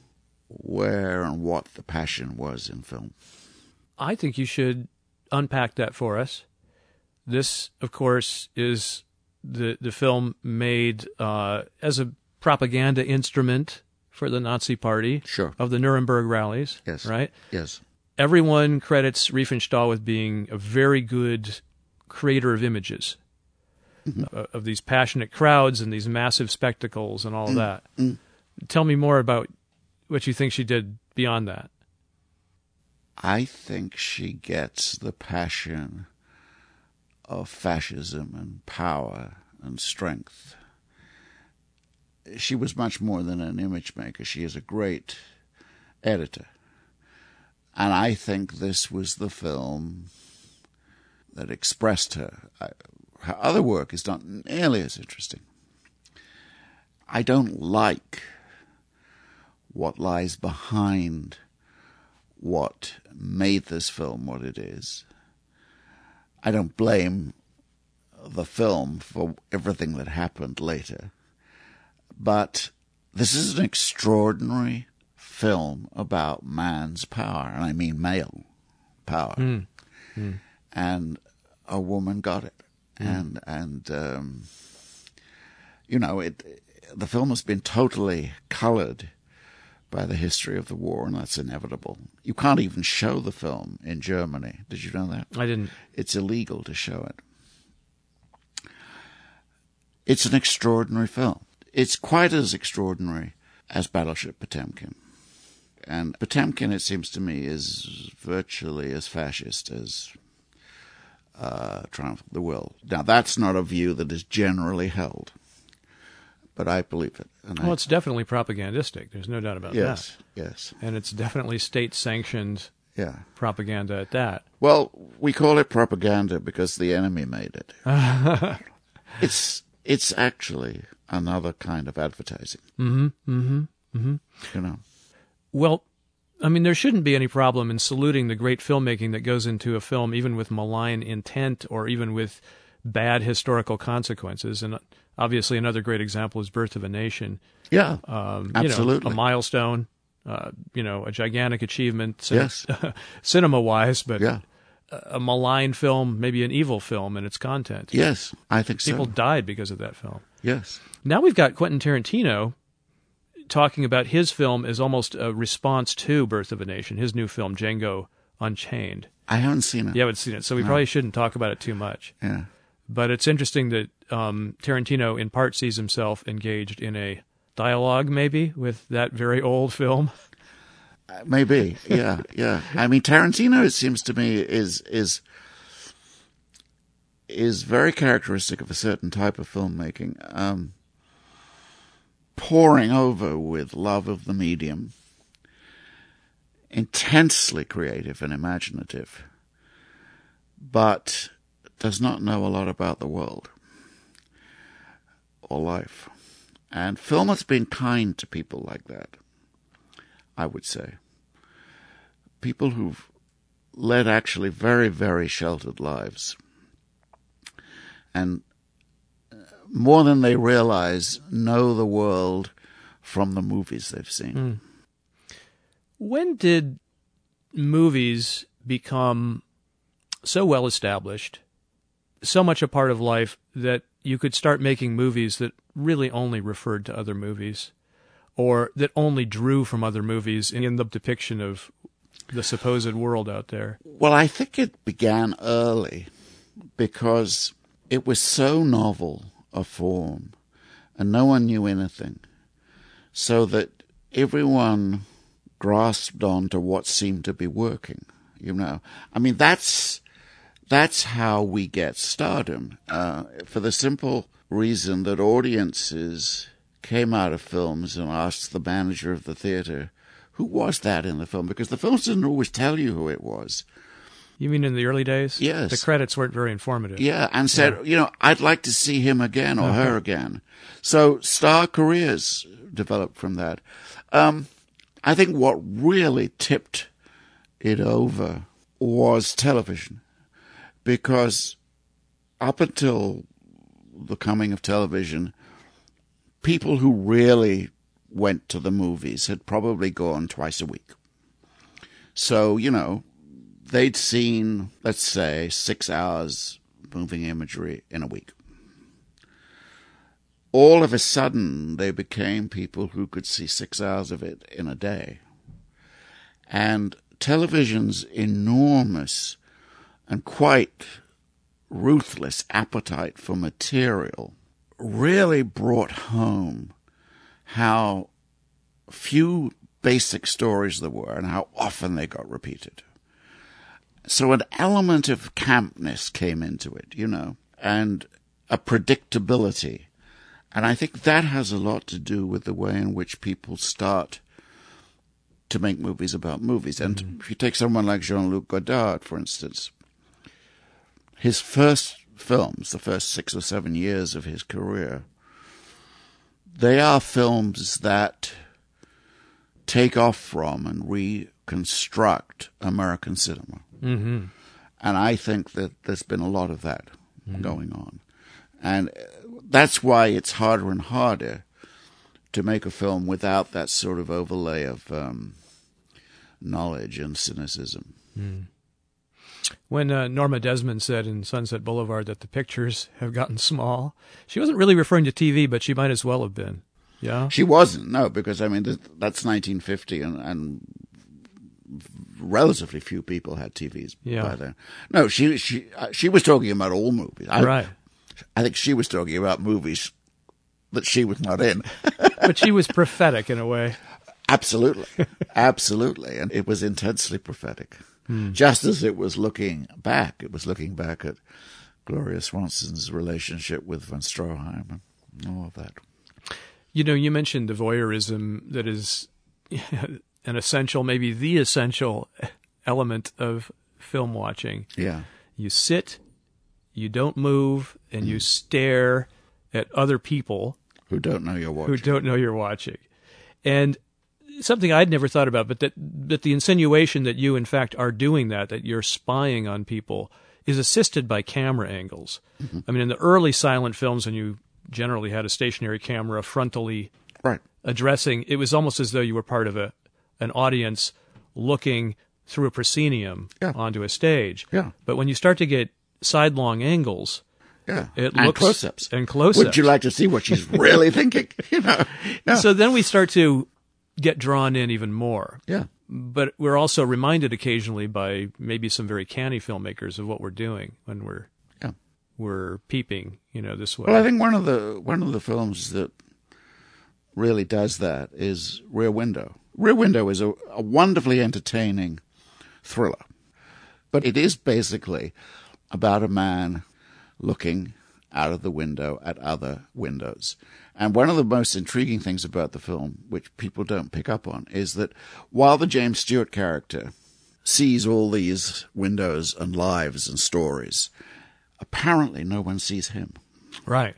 where and what the passion was in film.
I think you should unpack that for us. This, of course, is the the film made uh, as a propaganda instrument for the Nazi Party
Sure.
of the Nuremberg rallies.
Yes.
Right.
Yes.
Everyone credits Riefenstahl with being a very good creator of images mm-hmm. uh, of these passionate crowds and these massive spectacles and all of that. Mm. Tell me more about what you think she did beyond that.
I think she gets the passion of fascism and power and strength. She was much more than an image maker. She is a great editor. And I think this was the film that expressed her. I, her other work is not nearly as interesting. I don't like what lies behind what made this film what it is. I don't blame the film for everything that happened later, but this is an extraordinary film about man's power, and I mean male power. Hmm. Hmm. And a woman got it, hmm. and and um, you know it. The film has been totally colored by the history of the war, and that's inevitable. You can't even show the film in Germany. Did you know that?
I didn't.
It's illegal to show it. It's an extraordinary film. It's quite as extraordinary as Battleship Potemkin. And Potemkin, it seems to me, is virtually as fascist as uh, Triumph of the Will. Now, that's not a view that is generally held, but I believe it. And I,
Well, it's definitely propagandistic. There's no doubt about
that. yes,
yes. And it's definitely state sanctioned
yeah.
propaganda at that.
Well, we call it propaganda because the enemy made it. it's it's actually another kind of advertising.
Mm-hmm. Mm-hmm. Mm-hmm.
You know.
Well, I mean, there shouldn't be any problem in saluting the great filmmaking that goes into a film, even with malign intent or even with bad historical consequences. And obviously, another great example is Birth of a Nation.
Yeah.
Um,
Absolutely.
You know, a milestone, uh, you know, a gigantic achievement, cin-
Yes.
cinema wise, but
yeah.
a malign film, maybe an evil film in its content.
Yes, I think so.
People died because of that film.
yes.
Now we've got Quentin Tarantino talking about his film as almost a response to Birth of a Nation, his new film, Django Unchained.
I haven't seen it.
You haven't seen it, so we probably shouldn't talk about it too much.
Yeah.
But it's interesting that um, Tarantino, in part, sees himself engaged in a dialogue, maybe, with that very old film.
Uh, Maybe. Yeah. yeah. I mean, Tarantino, it seems to me, is is is very characteristic of a certain type of filmmaking. Um, pouring over with love of the medium, intensely creative and imaginative, but does not know a lot about the world or life. And film has been kind to people like that, I would say. People who've led actually very, very sheltered lives. And more than they realize, know the world from the movies they've seen. Hmm.
When did movies become so well established, so much a part of life that you could start making movies that really only referred to other movies or that only drew from other movies in the depiction of the supposed world out there?
Well, I think it began early because it was so novel a form and no one knew anything. So that everyone grasped on to what seemed to be working, you know. I mean, that's that's how we get stardom. Uh, for the simple reason that audiences came out of films and asked the manager of the theater, who was that in the film? Because the films didn't always tell you who it was.
You mean in the early days?
Yes.
The credits weren't very informative.
Yeah, and said, you know, I'd like to see him again or her again. So star careers developed from that. Um, I think what really tipped it over was television, because up until the coming of television, people who really went to the movies had probably gone twice a week. So, you know, they'd seen, let's say, six hours moving imagery in a week. All of a sudden, they became people who could see six hours of it in a day. And television's enormous and quite ruthless appetite for material really brought home how few basic stories there were and how often they got repeated. So an element of campness came into it, you know, and a predictability. And I think that has a lot to do with the way in which people start to make movies about movies. And mm-hmm. if you take someone like Jean Luc Godard, for instance, his first films, the first six or seven years of his career, they are films that take off from and reconstruct American cinema.
Mm-hmm.
And I think that there's been a lot of that mm-hmm. going on. And that's why it's harder and harder to make a film without that sort of overlay of um, knowledge and cynicism.
Mm. When uh, Norma Desmond said in Sunset Boulevard that the pictures have gotten small, she wasn't really referring to TV, but she might as well have been. Yeah,
she wasn't. No, because I mean that's 1950, and, and relatively few people had TVs yeah. by then. No, she she uh, she was talking about all movies. I,
right.
I think she was talking about movies that she was not in.
but she was prophetic in a way.
Absolutely. Absolutely. And it was intensely prophetic.
Hmm.
Just as it was looking back, it was looking back at Gloria Swanson's relationship with von Stroheim and all of that.
You know, you mentioned the voyeurism that is an essential, maybe the essential element of film watching.
Yeah.
You sit, you don't move, and mm. you stare at other people
who don't know you're watching.
Who don't know you're watching. And something I'd never thought about, but that that the insinuation that you in fact are doing that, that you're spying on people, is assisted by camera angles.
Mm-hmm.
I mean, in the early silent films, when you generally had a stationary camera frontally
right.
addressing, it was almost as though you were part of a an audience looking through a proscenium
yeah.
onto a stage.
Yeah.
But when you start to get sidelong angles,
yeah,
it
and
looks
close-ups
and close-ups.
Would you like to see what she's really thinking? You know.
So then we start to get drawn in even more.
Yeah.
But we're also reminded occasionally by maybe some very canny filmmakers of what we're doing when we're
yeah.
we're peeping, you know, this way.
Well, I think one of the one of the films that really does that is Rear Window. Rear Window is a, a wonderfully entertaining thriller, but it is basically about a man looking out of the window at other windows. And one of the most intriguing things about the film, which people don't pick up on, is that while the James Stewart character sees all these windows and lives and stories, apparently no one sees him.
Right.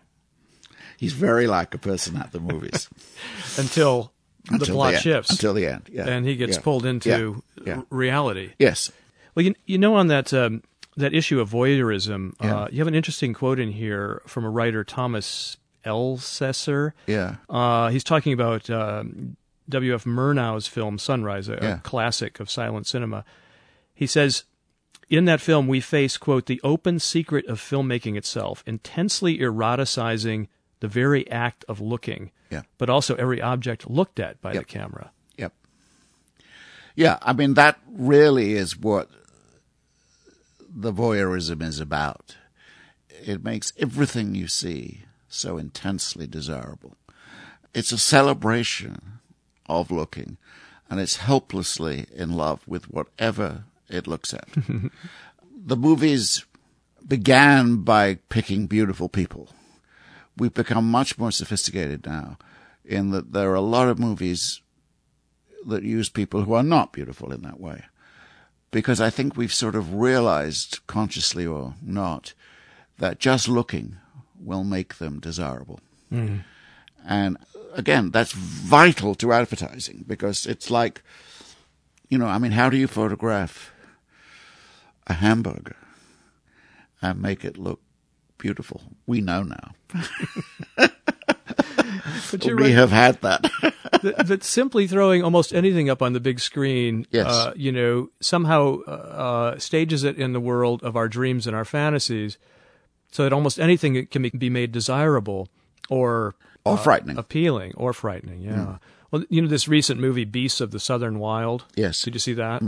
He's very like a person at the movies.
until, until, the plot
the
shifts.
Until the end, yeah.
And he gets
yeah.
pulled into
yeah.
reality.
Yes.
Well, you, you know, on that um, that issue of voyeurism, uh, you have an interesting quote in here from a writer, Thomas Elsaesser.
Yeah.
Uh, he's talking about um, W.F. Murnau's film Sunrise, a, a classic of silent cinema. He says, in that film, we face, quote, the open secret of filmmaking itself, intensely eroticizing the very act of looking,
Yeah.
but also every object looked at by
Yep.
the camera.
Yep. Yeah, I mean that really is what the voyeurism is about. It makes everything you see so intensely desirable. It's a celebration of looking, and it's helplessly in love with whatever it looks at. the movies began by picking beautiful people. We've become much more sophisticated now in that there are a lot of movies that use people who are not beautiful in that way. Because I think we've sort of realized, consciously or not, that just looking will make them desirable.
Mm.
And again, that's vital to advertising because it's like, you know, I mean, how do you photograph a hamburger and make it look beautiful? We know now.
But
we
right.
have had that.
that, that simply throwing almost anything up on the big screen,
Yes.
uh, you know, somehow uh, uh, stages it in the world of our dreams and our fantasies, so that almost anything can be, made desirable or
or frightening.
appealing or frightening. Yeah. Well, you know, this recent movie, Beasts of the Southern Wild.
Yes.
Did you see that?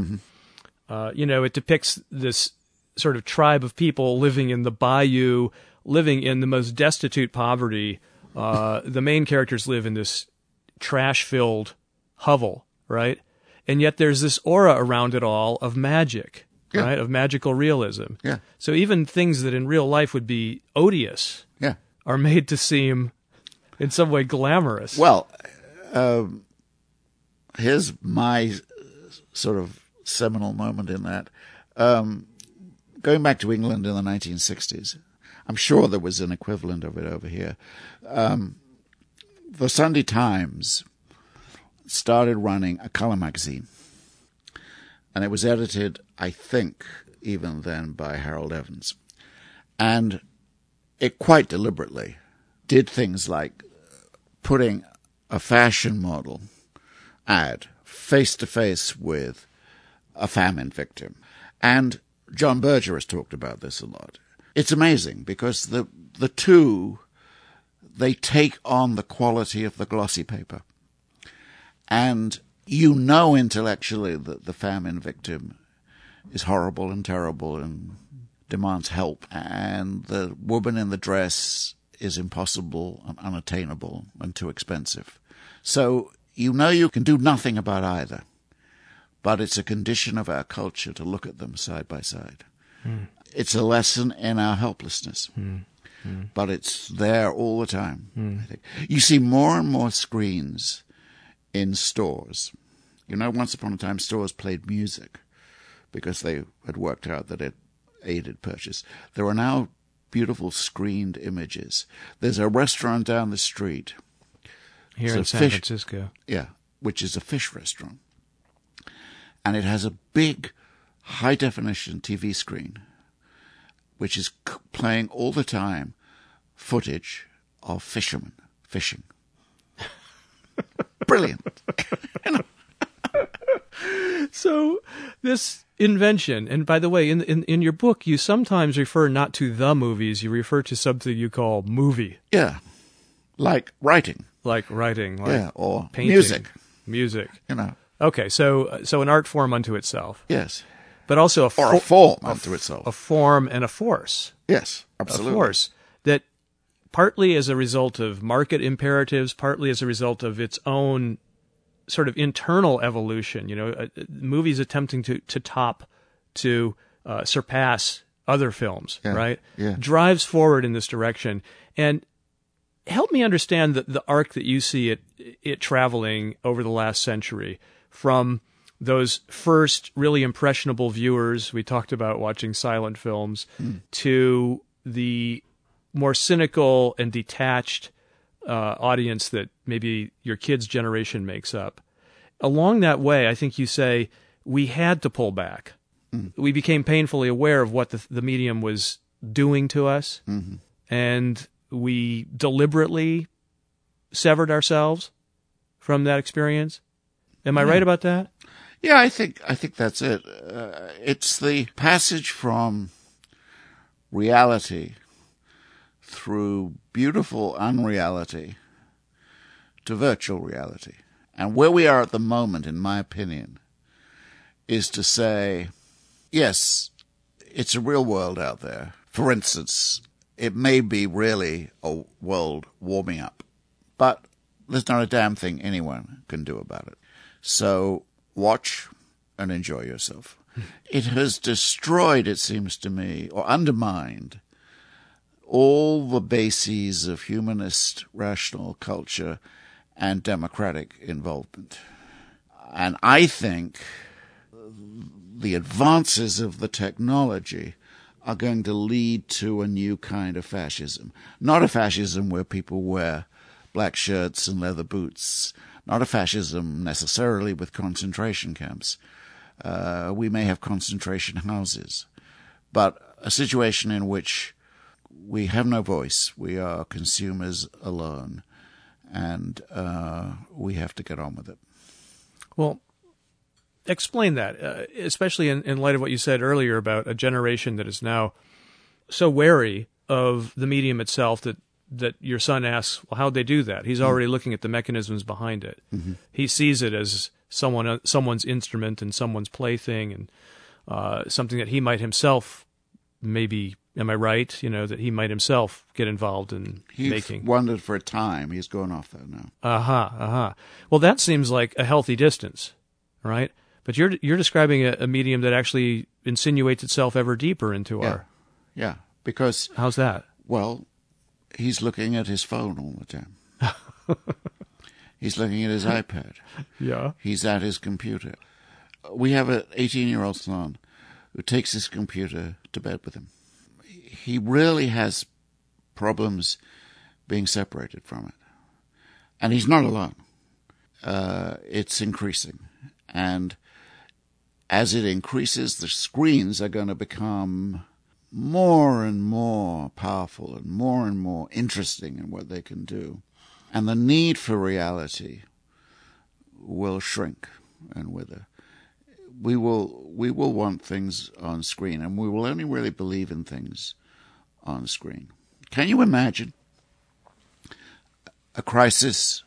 Uh, you know, it depicts this sort of tribe of people living in the bayou, living in the most destitute poverty. Uh, the main characters live in this trash filled hovel, right? And yet there's this aura around it all of magic,
Yeah.
right? Of magical realism.
Yeah.
So even things that in real life would be odious
Yeah.
are made to seem in some way glamorous.
Well, um, here's my sort of seminal moment in that. Um, going back to England in the 1960s, I'm sure there was an equivalent of it over here. Um, the Sunday Times started running a color magazine, and it was edited, I think, even then by Harold Evans. And it quite deliberately did things like putting a fashion model ad face to face with a famine victim. And John Berger has talked about this a lot. It's amazing because the the two they take on the quality of the glossy paper. And you know intellectually that the famine victim is horrible and terrible and demands help and the woman in the dress is impossible and unattainable and too expensive. So you know you can do nothing about either, but it's a condition of our culture to look at them side by side. Hmm. It's a lesson in our helplessness, hmm. Hmm. but it's there all the time. Hmm. I think. You see more and more screens in stores. You know, once upon a time, stores played music because they had worked out that it aided purchase. There are now beautiful screened images. There's a restaurant down the street,
Here in San
fish-
Francisco.
yeah, which is a fish restaurant. And it has a big high definition TV screen, which is c- playing all the time footage of fishermen fishing. Brilliant.
So this invention, and by the way, in, in in your book, you sometimes refer not to the movies, you refer to something you call movie,
Yeah. Like writing.
like writing, like
Yeah. Or
painting,
music.
music.
You know.
Okay, so so an art form unto itself,
Yes.
But also a,
a
fo-
form unto itself.
a form and a force,
yes. absolutely.
a force that partly as a result of market imperatives, partly as a result of its own sort of internal evolution. You know, uh, movies attempting to to top, to uh, surpass other films,
Yeah,
right?
yeah.
Drives forward in this direction, and help me understand the, the arc that you see it it traveling over the last century from those first really impressionable viewers we talked about watching silent films hmm. to the more cynical and detached uh, audience that maybe your kids' generation makes up. Along that way, I think you say we had to pull back. Hmm. We became painfully aware of what the, the medium was doing to us, mm-hmm. and we deliberately severed ourselves from that experience. Am I right about that?
Yeah, I think I think that's it. Uh, it's the passage from reality through beautiful unreality to virtual reality. And where we are at the moment, in my opinion, is to say, yes, it's a real world out there. For instance, it may be really a world warming up, but there's not a damn thing anyone can do about it. So watch and enjoy yourself. it has destroyed, it seems to me, or undermined all the bases of humanist rational culture and democratic involvement. And I think the advances of the technology are going to lead to a new kind of fascism. Not a fascism where people wear black shirts and leather boots, not a fascism necessarily with concentration camps. Uh, we may have concentration houses, but a situation in which we have no voice, we are consumers alone, and uh, we have to get on with it.
Well, explain that, uh, especially in, in light of what you said earlier about a generation that is now so wary of the medium itself that that your son asks, well, how'd they do that? He's already mm-hmm. looking at the mechanisms behind it. Mm-hmm. He sees it as someone uh, someone's instrument and someone's plaything and uh, something that he might himself maybe am I right? You know that he might himself get involved in
He's
making.
Wondered for a time. He's going off that now.
Uh huh. Uh huh. Well, that seems like a healthy distance, right? But you're you're describing a, a medium that actually insinuates itself ever deeper into
yeah.
our.
Yeah, because
how's that?
Well, he's looking at his phone all the time. he's looking at his iPad.
Yeah.
He's at his computer. We have an 18 year old son who takes his computer to bed with him. He really has problems being separated from it. And he's not alone. Uh, it's increasing. And as it increases, the screens are going to become more and more powerful and more and more interesting in what they can do. And the need for reality will shrink and wither. We will we will want things on screen and we will only really believe in things on screen. Can you imagine a crisis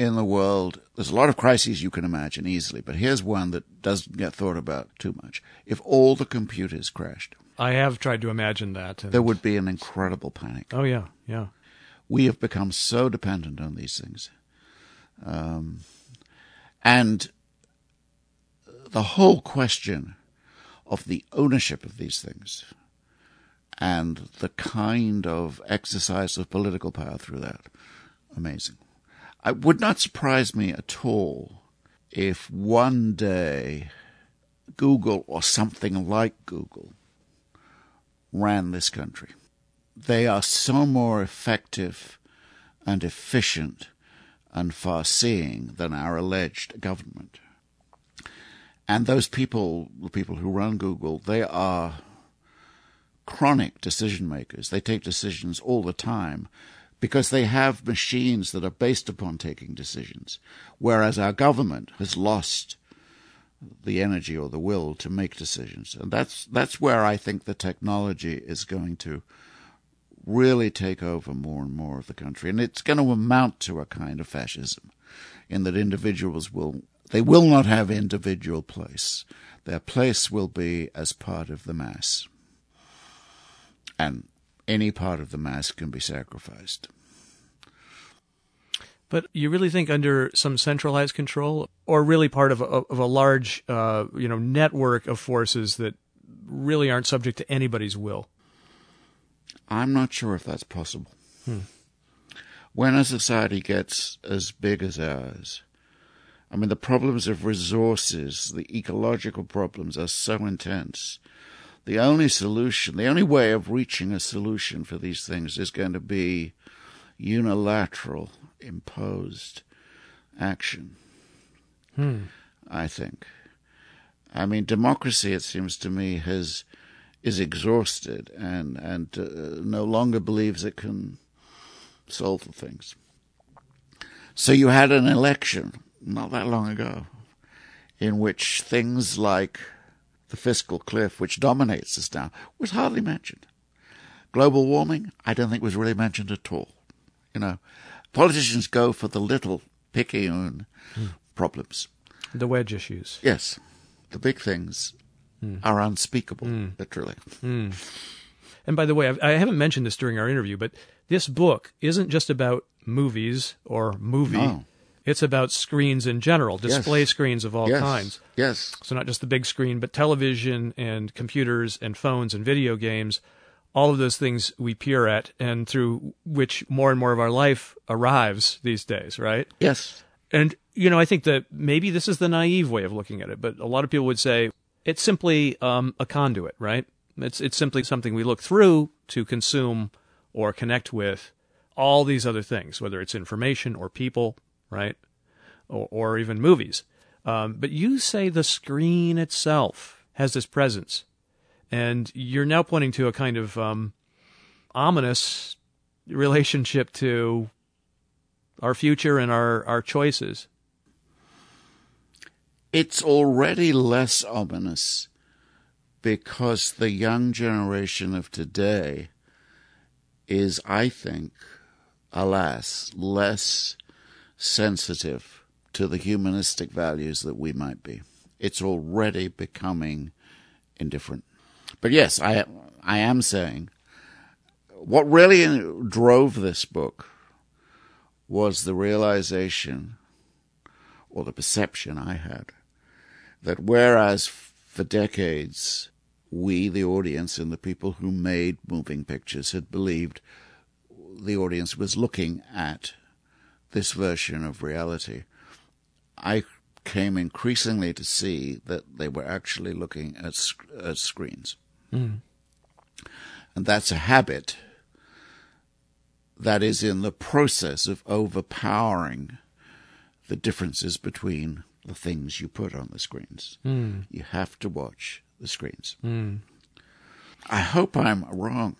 in the world. There's a lot of crises you can imagine easily, but here's one that doesn't get thought about too much. If all the computers crashed,
I have tried to imagine that.
And... There would be an incredible panic.
Oh yeah, yeah.
We have become so dependent on these things, um, and the whole question of the ownership of these things and the kind of exercise of political power through that, amazing. It would not surprise me at all if one day Google or something like Google ran this country. They are so more effective and efficient and far seeing than our alleged government. And those people, the people who run Google, they are chronic decision makers. They take decisions all the time because they have machines that are based upon taking decisions, whereas our government has lost the energy or the will to make decisions. And that's that's where I think the technology is going to really take over more and more of the country. And it's going to amount to a kind of fascism in that individuals will they will not have individual place. Their place will be as part of the mass. And any part of the mass can be sacrificed.
But you really think under some centralized control, or really part of a, of a large, uh, you know, network of forces that really aren't subject to anybody's will?
I'm not sure if that's possible. Hmm. When a society gets as big as ours, I mean, the problems of resources, the ecological problems are so intense the only solution, the only way of reaching a solution for these things is going to be unilateral, imposed action. Hmm. I think. I mean, democracy, it seems to me, has is exhausted and and uh, no longer believes it can solve the things. So you had an election not that long ago, in which things like the fiscal cliff, which dominates us now, was hardly mentioned. Global warming, I don't think was really mentioned at all. You know, politicians go for the little picayune mm. problems.
The wedge issues.
Yes. The big things mm. are unspeakable, mm. literally.
Hmm. And by the way, I haven't mentioned this during our interview, but this book isn't just about movies or movie.
No.
It's about screens in general, display
Yes.
screens of all
yes.
kinds.
Yes.
So not just the big screen, but television and computers and phones and video games. All of those things we peer at and through which more and more of our life arrives these days, right?
Yes.
And, you know, I think that maybe this is the naive way of looking at it, but a lot of people would say it's simply um, a conduit, right? It's, it's simply something we look through to consume or connect with all these other things, whether it's information or people, right? Or, or even movies. Um, but you say the screen itself has this presence. And you're now pointing to a kind of um, ominous relationship to our future and our, our choices.
It's already less ominous because the young generation of today is, I think, alas, less sensitive to the humanistic values that we might be. It's already becoming indifferent. But yes, I I am saying what really drove this book was the realization or the perception I had that whereas for decades we, the audience, and the people who made moving pictures had believed the audience was looking at this version of reality, I came increasingly to see that they were actually looking at, at screens. Mm. And that's a habit that is in the process of overpowering the differences between the things you put on the screens. Mm. You have to watch the screens. Mm. I hope I'm wrong.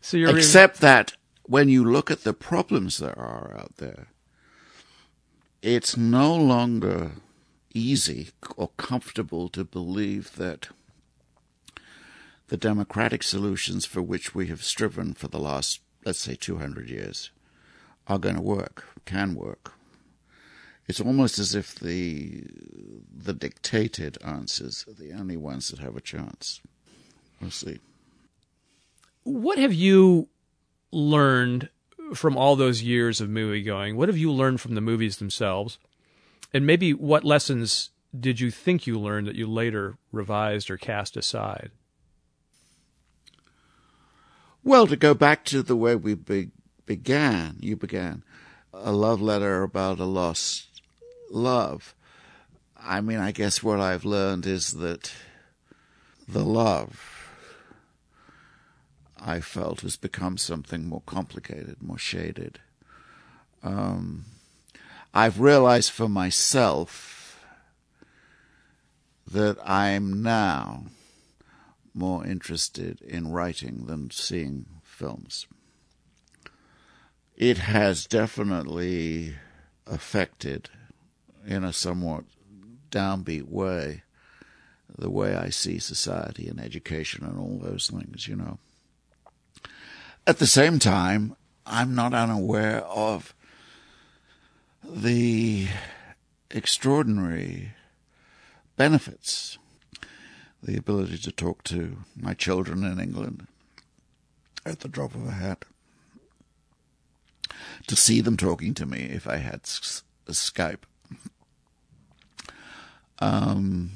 So
Except that when you look at the problems there are out there, it's no longer easy or comfortable to believe that the democratic solutions for which we have striven for the last, let's say, 200 years are going to work, can work. It's almost as if the the dictated answers are the only ones that have a chance. We'll see.
What have you learned from all those years of movie going? What have you learned from the movies themselves? And maybe what lessons did you think you learned that you later revised or cast aside?
Well, to go back to the way we be- began, you began a love letter about a lost love. I mean, I guess what I've learned is that the love I felt has become something more complicated, more shaded. Um, I've realized for myself that I'm now more interested in writing than seeing films. It has definitely affected, in a somewhat downbeat way, the way I see society and education and all those things, you know. At the same time, I'm not unaware of the extraordinary benefits the ability to talk to my children in England at the drop of a hat, to see them talking to me if I had Skype, um,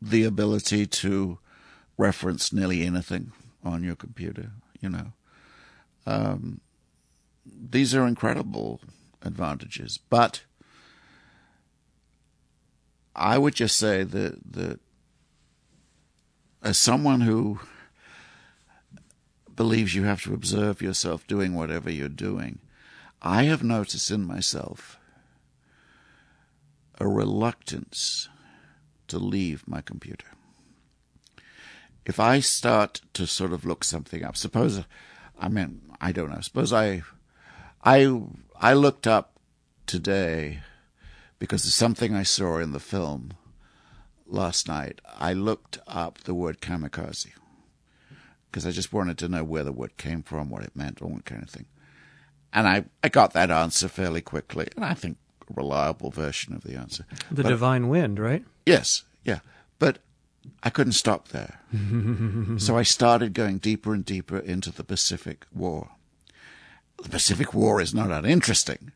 the ability to reference nearly anything on your computer, you know. Um, these are incredible advantages, but I would just say that that as someone who believes you have to observe yourself doing whatever you're doing, I have noticed in myself a reluctance to leave my computer. If I start to sort of look something up, suppose, I mean, I don't know, suppose I, I, I looked up today because of something I saw in the film last night. I looked up the word kamikaze because I just wanted to know where the word came from, what it meant, all that kind of thing. And I, I got that answer fairly quickly, and I think a reliable version of the answer.
The
But-
Divine Wind, right?
Yes, yeah. But I couldn't stop there. so I started going deeper and deeper into the Pacific War. The Pacific War is not uninteresting,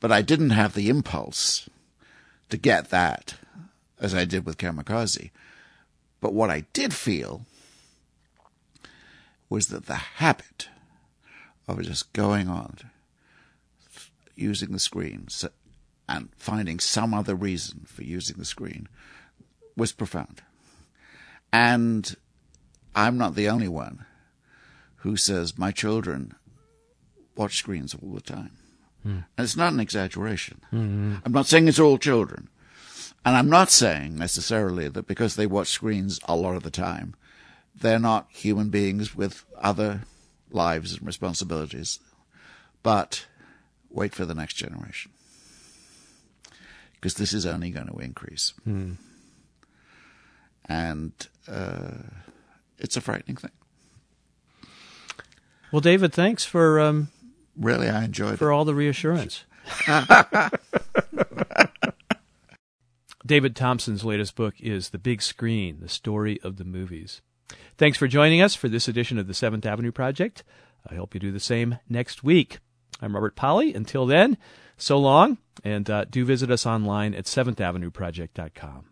But I didn't have the impulse to get that as I did with Kamikaze. But what I did feel was that the habit of just going on using the screen and finding some other reason for using the screen was profound. And I'm not the only one who says my children watch screens all the time. Mm. And it's not an exaggeration. Mm-hmm. I'm not saying it's all children. And I'm not saying necessarily that because they watch screens a lot of the time, they're not human beings with other lives and responsibilities. But wait for the next generation. Because this is only going to increase. Mm. And uh, it's a frightening thing.
Well, David, thanks for um,
really I enjoyed
for
it.
all the reassurance. David Thomson's latest book is The Big Screen The Story of the Movies. Thanks for joining us for this edition of the Seventh Avenue Project. I hope you do the same next week. I'm Robert Pollie. Until then, so long, and uh, do visit us online at
seventhavenueproject.com.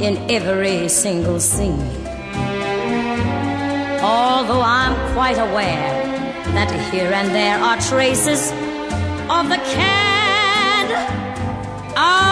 in every single scene. Although I'm quite aware that here and there are traces of the cad ah!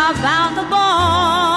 about the boy.